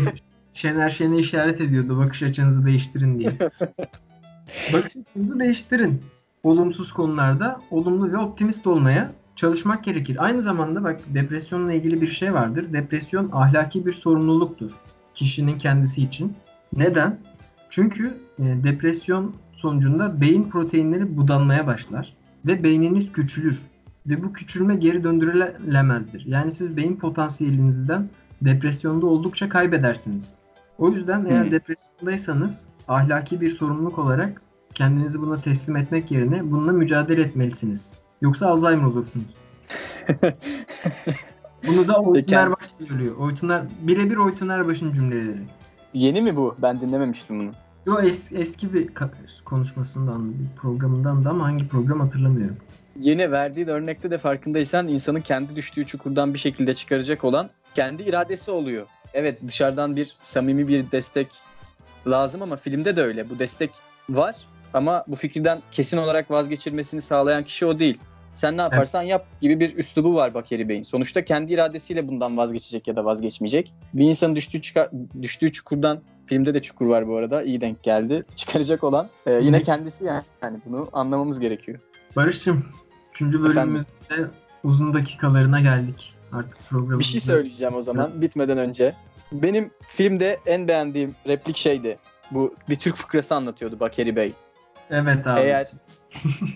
Şener Şen'e işaret ediyordu bakış açınızı değiştirin diye. bakış açınızı değiştirin. Olumsuz konularda olumlu ve optimist olmaya çalışmak gerekir. Aynı zamanda bak depresyonla ilgili bir şey vardır. Depresyon ahlaki bir sorumluluktur kişinin kendisi için. Neden? Çünkü e, depresyon sonucunda beyin proteinleri budanmaya başlar ve beyniniz küçülür ve bu küçülme geri döndürülemezdir. Yani siz beyin potansiyelinizden depresyonda oldukça kaybedersiniz. O yüzden eğer Hmm. depresyondaysanız ahlaki bir sorumluluk olarak kendinizi buna teslim etmek yerine bununla mücadele etmelisiniz. Yoksa Alzheimer olursunuz. Bunu da Oytun. Erbaş söylüyor. Oytuner, birebir Oytun Erbaş'ın cümleleri. Yeni mi bu? Ben dinlememiştim bunu. Yo es, eski bir konuşmasından, bir programından da ama hangi program hatırlamıyorum. Yeni verdiğin örnekte de farkındaysan insanın kendi düştüğü çukurdan bir şekilde çıkaracak olan kendi iradesi oluyor. Evet dışarıdan bir samimi bir destek lazım ama filmde de öyle. Bu destek var ama bu fikirden kesin olarak vazgeçirmesini sağlayan kişi o değil. Sen ne yaparsan yap gibi bir üslubu var Bakeri Bey'in. Sonuçta kendi iradesiyle bundan vazgeçecek ya da vazgeçmeyecek. Bir insanın düştüğü, çıkar, düştüğü çukurdan filmde de çukur var bu arada. iyi denk geldi. Çıkaracak olan e, yine kendisi yani. yani bunu anlamamız gerekiyor. Barış'cığım, 3. bölümümüzde uzun dakikalarına geldik. Artık programımızda. Bir şey söyleyeceğim o zaman bitmeden önce. Benim filmde en beğendiğim replik şeydi. Bu bir Türk fıkrası anlatıyordu Bakeri Bey. Evet abi. Eğer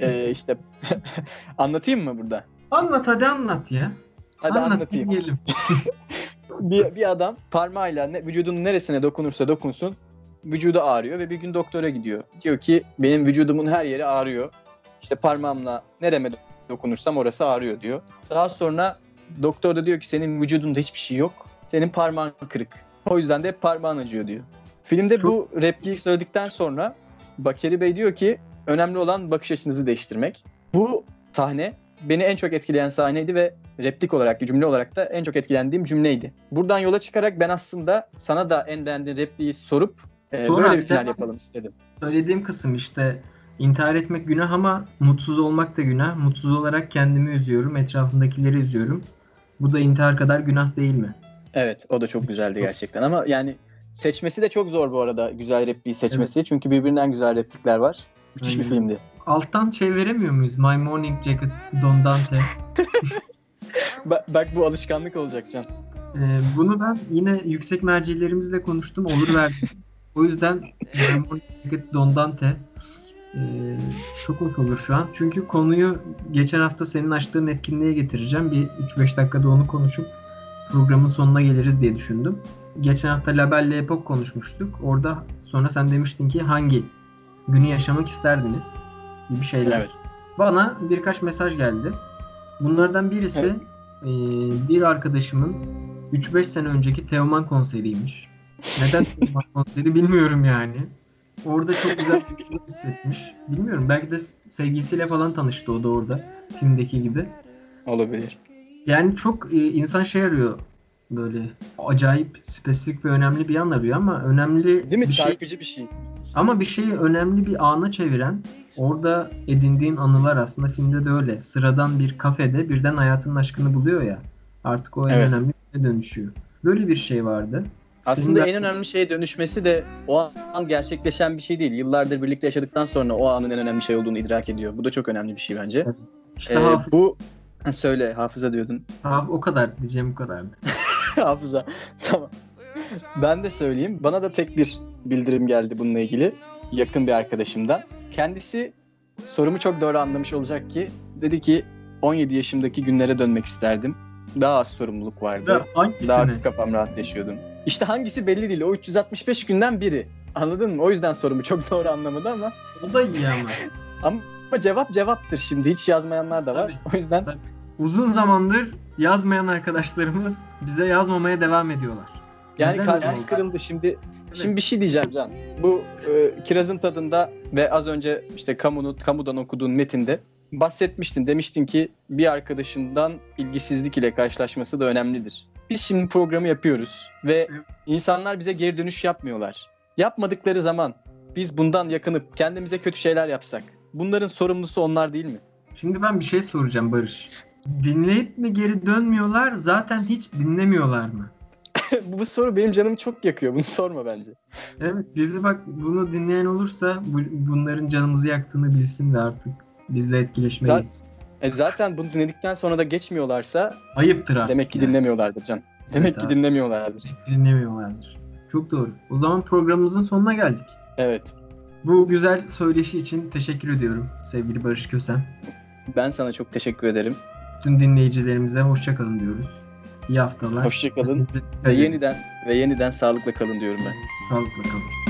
e, işte anlatayım mı burada? Anlat hadi anlat ya. Hadi anlat anlatayım. dinleyelim. bir, bir adam parmağıyla ne, vücudunun neresine dokunursa dokunsun vücudu ağrıyor ve bir gün doktora gidiyor. Diyor ki benim vücudumun her yeri ağrıyor. İşte parmağımla nereme dokunursam orası ağrıyor diyor. Daha sonra doktor da diyor ki senin vücudunda hiçbir şey yok. Senin parmağın kırık. O yüzden de hep parmağın acıyor diyor. Filmde bu repliği söyledikten sonra Bakeri Bey diyor ki önemli olan bakış açınızı değiştirmek. Bu sahne beni en çok etkileyen sahneydi ve replik olarak, cümle olarak da en çok etkilendiğim cümleydi. Buradan yola çıkarak ben aslında sana da en beğendiğin repliği sorup e, Sonra böyle bir final yapalım istedim. Söylediğim kısım işte intihar etmek günah ama mutsuz olmak da günah. Mutsuz olarak kendimi üzüyorum, etrafındakileri üzüyorum. Bu da intihar kadar günah değil mi? Evet, o da çok güzeldi gerçekten ama yani seçmesi de çok zor bu arada güzel repliği seçmesi. Çünkü birbirinden güzel replikler var. Müthiş bir filmdi. Alttan şey veremiyor muyuz? My Morning Jacket, Don Dante. Bak, bak bu alışkanlık olacak Can. Ee, bunu ben yine yüksek mercilerimizle konuştum. Olur verdim. o yüzden My Morning Jacket, Don Dante ee, çok hoş olur şu an. Çünkü konuyu geçen hafta senin açtığın etkinliğe getireceğim. Bir 3-5 dakikada onu konuşup programın sonuna geliriz diye düşündüm. Geçen hafta Labelle Epoch konuşmuştuk. Orada sonra sen demiştin ki hangi günü yaşamak isterdiniz gibi şeyler. Evet. Bana birkaç mesaj geldi. Bunlardan birisi Evet. eee, bir arkadaşımın 3-5 sene önceki Teoman konseriymiş. Neden Teoman konseri bilmiyorum yani. Orada çok güzel şey hissetmiş. Bilmiyorum belki de sevgilisiyle falan tanıştı o da orada. Filmdeki gibi. Olabilir. Yani çok e, insan şey arıyor böyle acayip spesifik ve önemli bir an arıyor ama önemli Değil mi? bir şey Çarpıcı bir şey. Ama bir şeyi önemli bir ana çeviren orada edindiğin anılar aslında filmde de öyle. Sıradan bir kafede birden hayatının aşkını buluyor ya. Artık o en Evet. önemli şeye dönüşüyor. Böyle bir şey vardı. Aslında Senin en önemli şeye dönüşmesi de o an gerçekleşen bir şey değil. Yıllardır birlikte yaşadıktan sonra o anın en önemli şey olduğunu idrak ediyor. Bu da çok önemli bir şey bence. İşte Ee, hafız, bu Ha, söyle hafıza diyordun. haf- o kadar diyeceğim bu kadardı. hafıza. Tamam. Ben de söyleyeyim. Bana da tek bir bildirim geldi bununla ilgili. Yakın bir arkadaşımdan. Kendisi sorumu çok doğru anlamış olacak ki dedi ki 17 yaşımdaki günlere dönmek isterdim. Daha az sorumluluk vardı. Da hangisine? Daha kafam rahat yaşıyordum. İşte hangisi belli değil. O 365 günden biri. Anladın mı? O yüzden sorumu çok doğru anlamadı ama O da iyi ama. ama cevap cevaptır şimdi. Hiç yazmayanlar da var. Tabii. O yüzden Uzun zamandır yazmayan arkadaşlarımız bize yazmamaya devam ediyorlar. yani Neden kalbimiz kırıldı. Şimdi Şimdi bir şey diyeceğim Can. Bu e, kirazın tadında ve az önce işte kamunu, kamudan okuduğun metinde bahsetmiştin. Demiştin ki bir arkadaşından ilgisizlik ile karşılaşması da önemlidir. Biz şimdi programı yapıyoruz ve insanlar bize geri dönüş yapmıyorlar. Yapmadıkları zaman biz bundan yakınıp kendimize kötü şeyler yapsak bunların sorumlusu onlar değil mi? Şimdi ben bir şey soracağım Barış. Dinleyip mi geri dönmüyorlar zaten hiç dinlemiyorlar mı? Bu soru benim canımı çok yakıyor. Bunu sorma bence. Evet bizi bak bunu dinleyen olursa bu, bunların canımızı yaktığını bilsin de artık bizle etkileşmeyi. Zaten, e zaten bunu dinledikten sonra da geçmiyorlarsa Ayıptır artık. demek ki yani. dinlemiyorlardır Can. Demek ki abi. dinlemiyorlardır. Dinlemiyorlardır. Çok doğru. O zaman programımızın sonuna geldik. Evet. Bu güzel söyleşi için teşekkür ediyorum sevgili Barış Kösem. Ben sana çok teşekkür ederim. Tüm dinleyicilerimize hoşça kalın diyoruz. İyi haftalar. Hoşçakalın ve yeniden ve yeniden sağlıkla kalın diyorum ben. Sağlıkla kalın.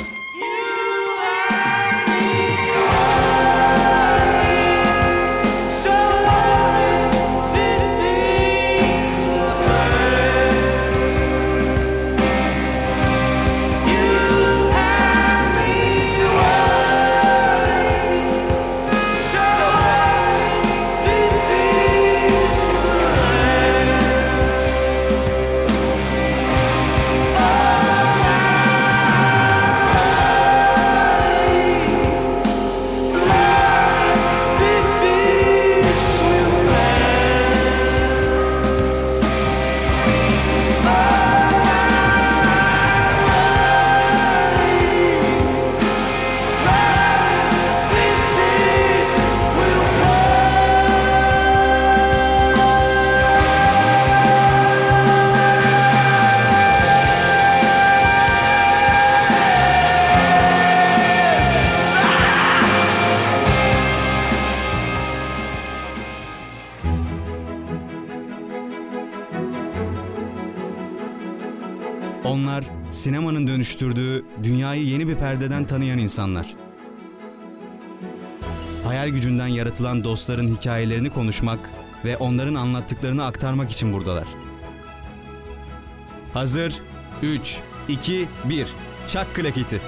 Sinemanın dönüştürdüğü dünyayı yeni bir perdeden tanıyan insanlar. Hayal gücünden yaratılan dostların hikayelerini konuşmak ve onların anlattıklarını aktarmak için buradalar. Hazır 3 2 1 Çak klaketi.